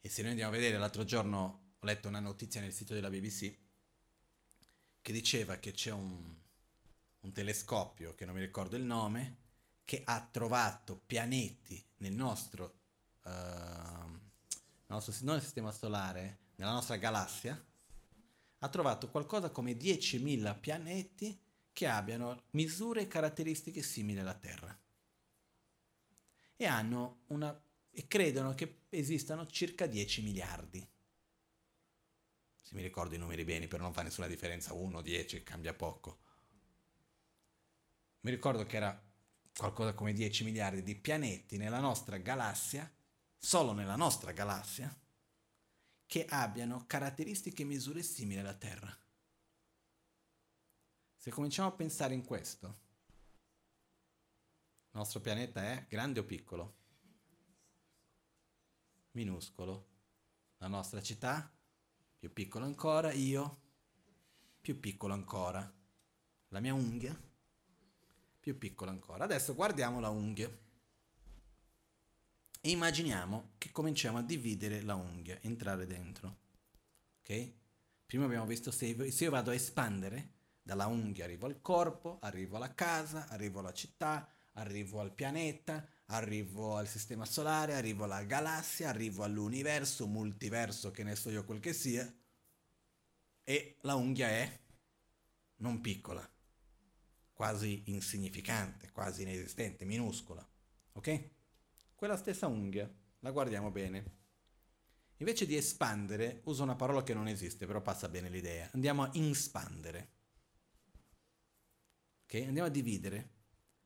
e se noi andiamo a vedere, l'altro giorno ho letto una notizia nel sito della BBC che diceva che c'è un, un telescopio, che non mi ricordo il nome, che ha trovato pianeti nel nostro, uh, nostro non nel sistema solare, nella nostra galassia, ha trovato qualcosa come 10.000 pianeti che abbiano misure e caratteristiche simili alla Terra. E, una, e credono che esistano circa 10 miliardi. Se mi ricordo i numeri bene, però non fa nessuna differenza, 1, 10, cambia poco. Mi ricordo che era qualcosa come 10 miliardi di pianeti nella nostra galassia, solo nella nostra galassia, che abbiano caratteristiche e misure simili alla Terra. Se cominciamo a pensare in questo, il nostro pianeta è grande o piccolo? Minuscolo. La nostra città? Più piccolo ancora. Io? Più piccolo ancora. La mia unghia? Più piccola ancora. Adesso guardiamo la unghia. E immaginiamo che cominciamo a dividere la unghia, entrare dentro. Ok? Prima abbiamo visto se, se io vado a espandere, dalla unghia arrivo al corpo, arrivo alla casa, arrivo alla città, arrivo al pianeta, arrivo al sistema solare, arrivo alla galassia, arrivo all'universo, multiverso, che ne so io quel che sia, e la unghia è non piccola, quasi insignificante, quasi inesistente, minuscola. Ok? Quella stessa unghia, la guardiamo bene. Invece di espandere, uso una parola che non esiste, però passa bene l'idea. Andiamo a inspandere. Ok? Andiamo a dividere.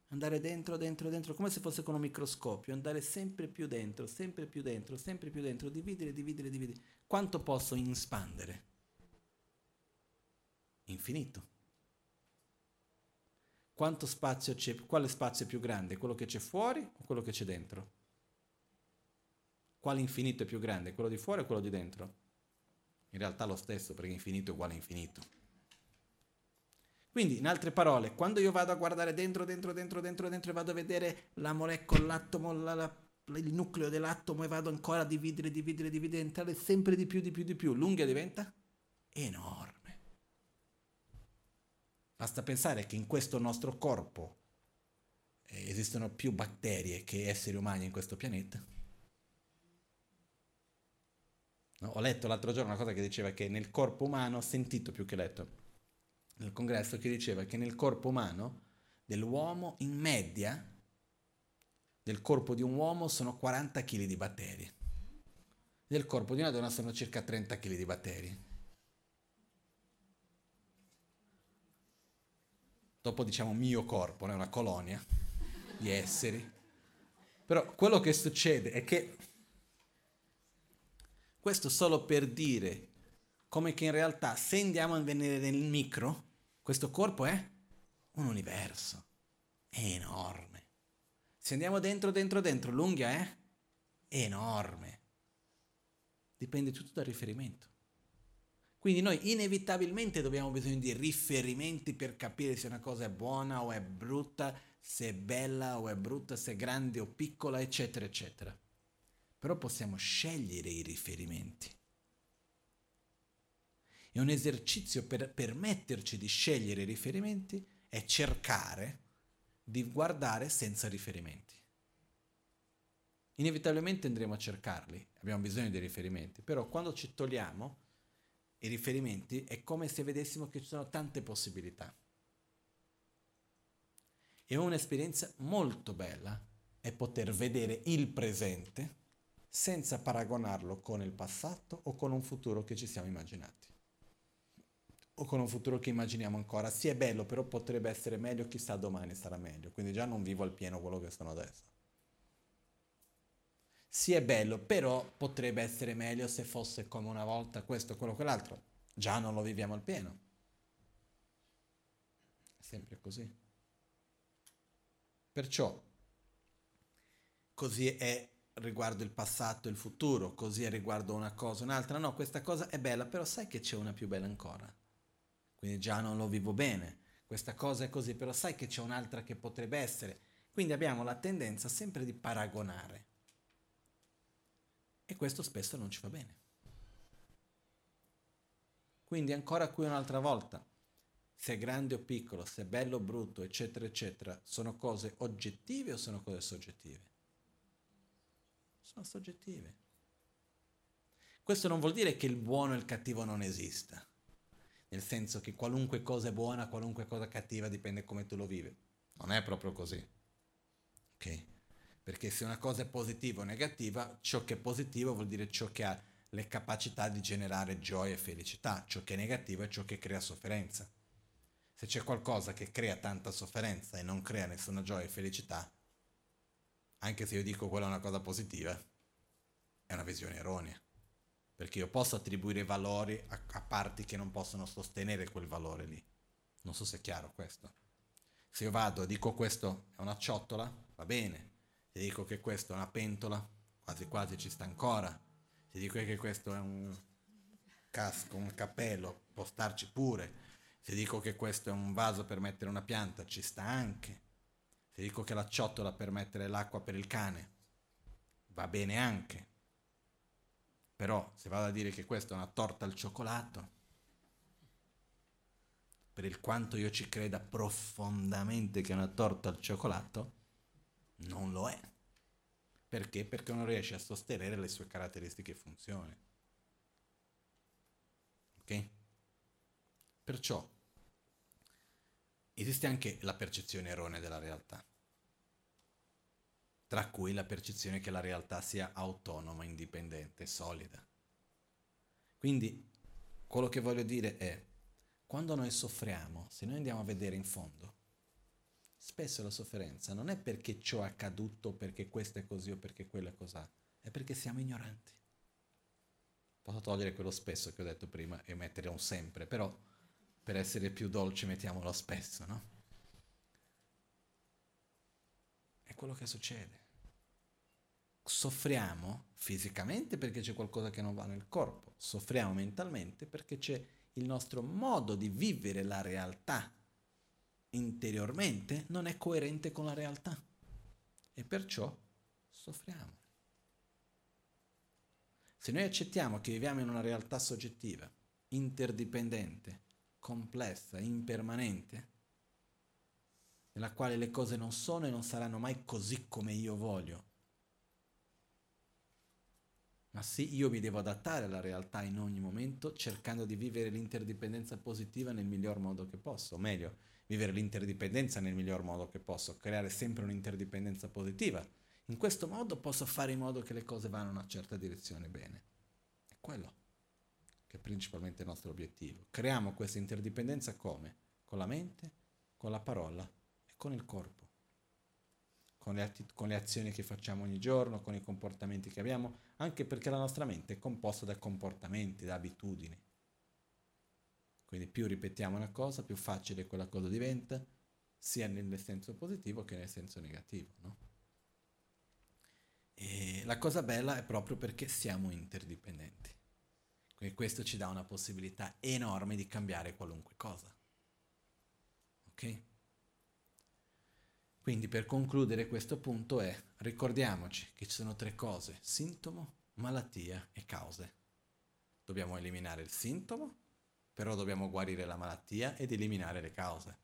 Andare dentro, dentro, dentro, come se fosse con un microscopio. Andare sempre più dentro, sempre più dentro, sempre più dentro. Dividere, dividere, dividere. Quanto posso inspandere? Infinito. Quanto spazio c'è? Quale spazio è più grande? Quello che c'è fuori o quello che c'è dentro? Quale infinito è più grande? Quello di fuori o quello di dentro? In realtà lo stesso, perché infinito è uguale a infinito. Quindi, in altre parole, quando io vado a guardare dentro, dentro, dentro, dentro, dentro e vado a vedere la molecola, l'atomo, la, la, il nucleo dell'atomo e vado ancora a dividere, dividere, dividere, entrare sempre di più, di più, di più, l'unghia diventa enorme. Basta pensare che in questo nostro corpo eh, esistono più batterie che esseri umani in questo pianeta. No? Ho letto l'altro giorno una cosa che diceva che nel corpo umano, ho sentito più che letto, nel congresso che diceva che nel corpo umano dell'uomo in media del corpo di un uomo sono 40 kg di batteri. Nel corpo di una donna sono circa 30 kg di batteri. Dopo diciamo mio corpo, è una colonia di esseri. Però quello che succede è che questo solo per dire come che in realtà se andiamo a venire nel micro, questo corpo è un universo, è enorme. Se andiamo dentro, dentro, dentro, l'unghia è enorme. Dipende tutto dal riferimento. Quindi noi inevitabilmente dobbiamo bisogno di riferimenti per capire se una cosa è buona o è brutta, se è bella o è brutta, se è grande o piccola, eccetera, eccetera. Però possiamo scegliere i riferimenti. E un esercizio per permetterci di scegliere i riferimenti è cercare di guardare senza riferimenti. Inevitabilmente andremo a cercarli, abbiamo bisogno di riferimenti, però quando ci togliamo i riferimenti è come se vedessimo che ci sono tante possibilità. E un'esperienza molto bella è poter vedere il presente senza paragonarlo con il passato o con un futuro che ci siamo immaginati. O con un futuro che immaginiamo ancora. Sì, è bello, però potrebbe essere meglio, chissà domani sarà meglio. Quindi già non vivo al pieno quello che sono adesso. Sì, è bello, però potrebbe essere meglio se fosse come una volta questo, quello, quell'altro. Già non lo viviamo al pieno. È sempre così. Perciò, così è riguardo il passato e il futuro, così è riguardo una cosa, un'altra. No, questa cosa è bella, però sai che c'è una più bella ancora. Quindi già non lo vivo bene. Questa cosa è così, però sai che c'è un'altra che potrebbe essere. Quindi abbiamo la tendenza sempre di paragonare. E questo spesso non ci va bene. Quindi ancora qui un'altra volta, se è grande o piccolo, se è bello o brutto, eccetera, eccetera, sono cose oggettive o sono cose soggettive? Sono soggettive. Questo non vuol dire che il buono e il cattivo non esista, nel senso che qualunque cosa è buona, qualunque cosa cattiva dipende come tu lo vivi. Non è proprio così. Ok? Perché se una cosa è positiva o negativa, ciò che è positivo vuol dire ciò che ha le capacità di generare gioia e felicità, ciò che è negativo è ciò che crea sofferenza. Se c'è qualcosa che crea tanta sofferenza e non crea nessuna gioia e felicità, anche se io dico quella è una cosa positiva, è una visione erronea. Perché io posso attribuire valori a, a parti che non possono sostenere quel valore lì. Non so se è chiaro questo. Se io vado e dico questo è una ciotola, va bene. Se dico che questo è una pentola, quasi quasi ci sta ancora. Se dico che questo è un casco, un cappello, può starci pure. Se dico che questo è un vaso per mettere una pianta, ci sta anche. Se dico che la ciotola per mettere l'acqua per il cane, va bene anche. Però se vado a dire che questa è una torta al cioccolato, per il quanto io ci creda profondamente che è una torta al cioccolato, non lo è. Perché? Perché non riesce a sostenere le sue caratteristiche e funzioni. Ok? Perciò esiste anche la percezione erronea della realtà, tra cui la percezione che la realtà sia autonoma, indipendente, solida. Quindi quello che voglio dire è, quando noi soffriamo, se noi andiamo a vedere in fondo, spesso la sofferenza non è perché ciò è accaduto, perché questo è così o perché quello è così, è perché siamo ignoranti. Posso togliere quello spesso che ho detto prima e mettere un sempre, però per essere più dolci mettiamolo spesso, no? È quello che succede. Soffriamo fisicamente perché c'è qualcosa che non va nel corpo, soffriamo mentalmente perché c'è il nostro modo di vivere la realtà interiormente non è coerente con la realtà e perciò soffriamo. Se noi accettiamo che viviamo in una realtà soggettiva, interdipendente, complessa, impermanente, nella quale le cose non sono e non saranno mai così come io voglio. Ma sì, io mi devo adattare alla realtà in ogni momento, cercando di vivere l'interdipendenza positiva nel miglior modo che posso, o meglio, vivere l'interdipendenza nel miglior modo che posso, creare sempre un'interdipendenza positiva. In questo modo posso fare in modo che le cose vadano in una certa direzione bene. quello che è principalmente il nostro obiettivo. Creiamo questa interdipendenza come? Con la mente, con la parola e con il corpo. Con le, atti- con le, azioni che facciamo ogni giorno, con i comportamenti che abbiamo, anche perché la nostra mente è composta da comportamenti, da abitudini. Quindi più ripetiamo una cosa, più facile quella cosa diventa, sia nel senso positivo che nel senso negativo. No? E la cosa bella è proprio perché siamo interdipendenti. Quindi questo ci dà una possibilità enorme di cambiare qualunque cosa. Ok? Quindi per concludere questo punto è, ricordiamoci che ci sono tre cose, sintomo, malattia e cause. Dobbiamo eliminare il sintomo, però dobbiamo guarire la malattia ed eliminare le cause.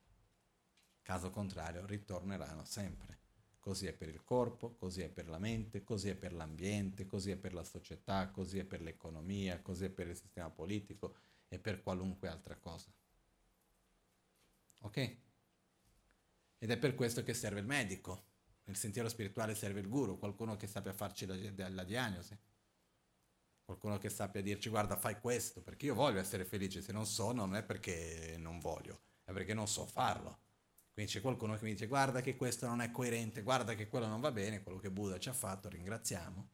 Caso contrario ritorneranno sempre. Così è per il corpo, così è per la mente, così è per l'ambiente, così è per la società, così è per l'economia, così è per il sistema politico e per qualunque altra cosa. Ok? Ed è per questo che serve il medico. Nel sentiero spirituale serve il guru, qualcuno che sappia farci la, la diagnosi. Qualcuno che sappia dirci guarda fai questo, perché io voglio essere felice, se non so non è perché non voglio, è perché non so farlo. Quindi c'è qualcuno che mi dice guarda che questo non è coerente, guarda che quello non va bene, quello che Buddha ci ha fatto, ringraziamo.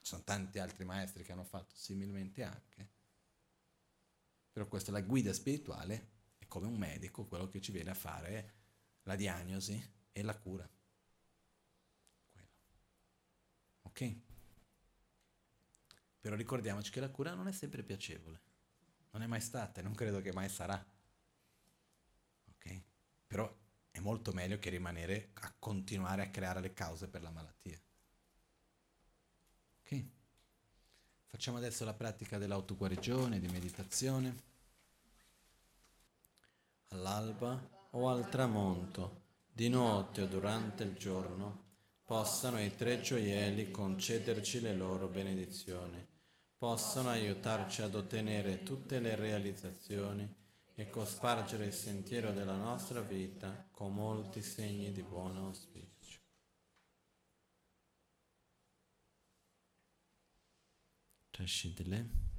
Ci sono tanti altri maestri che hanno fatto similmente anche. Però questa è la guida spirituale, è come un medico, quello che ci viene a fare la diagnosi e la cura. Quello. Ok? Però ricordiamoci che la cura non è sempre piacevole. Non è mai stata e non credo che mai sarà però è molto meglio che rimanere a continuare a creare le cause per la malattia. Ok? Facciamo adesso la pratica dell'autoguarigione, di meditazione. All'alba o al tramonto, di notte o durante il giorno, possano i tre gioielli concederci le loro benedizioni, possano aiutarci ad ottenere tutte le realizzazioni e cospargere il sentiero della nostra vita con molti segni di buon auspicio. Tashidle.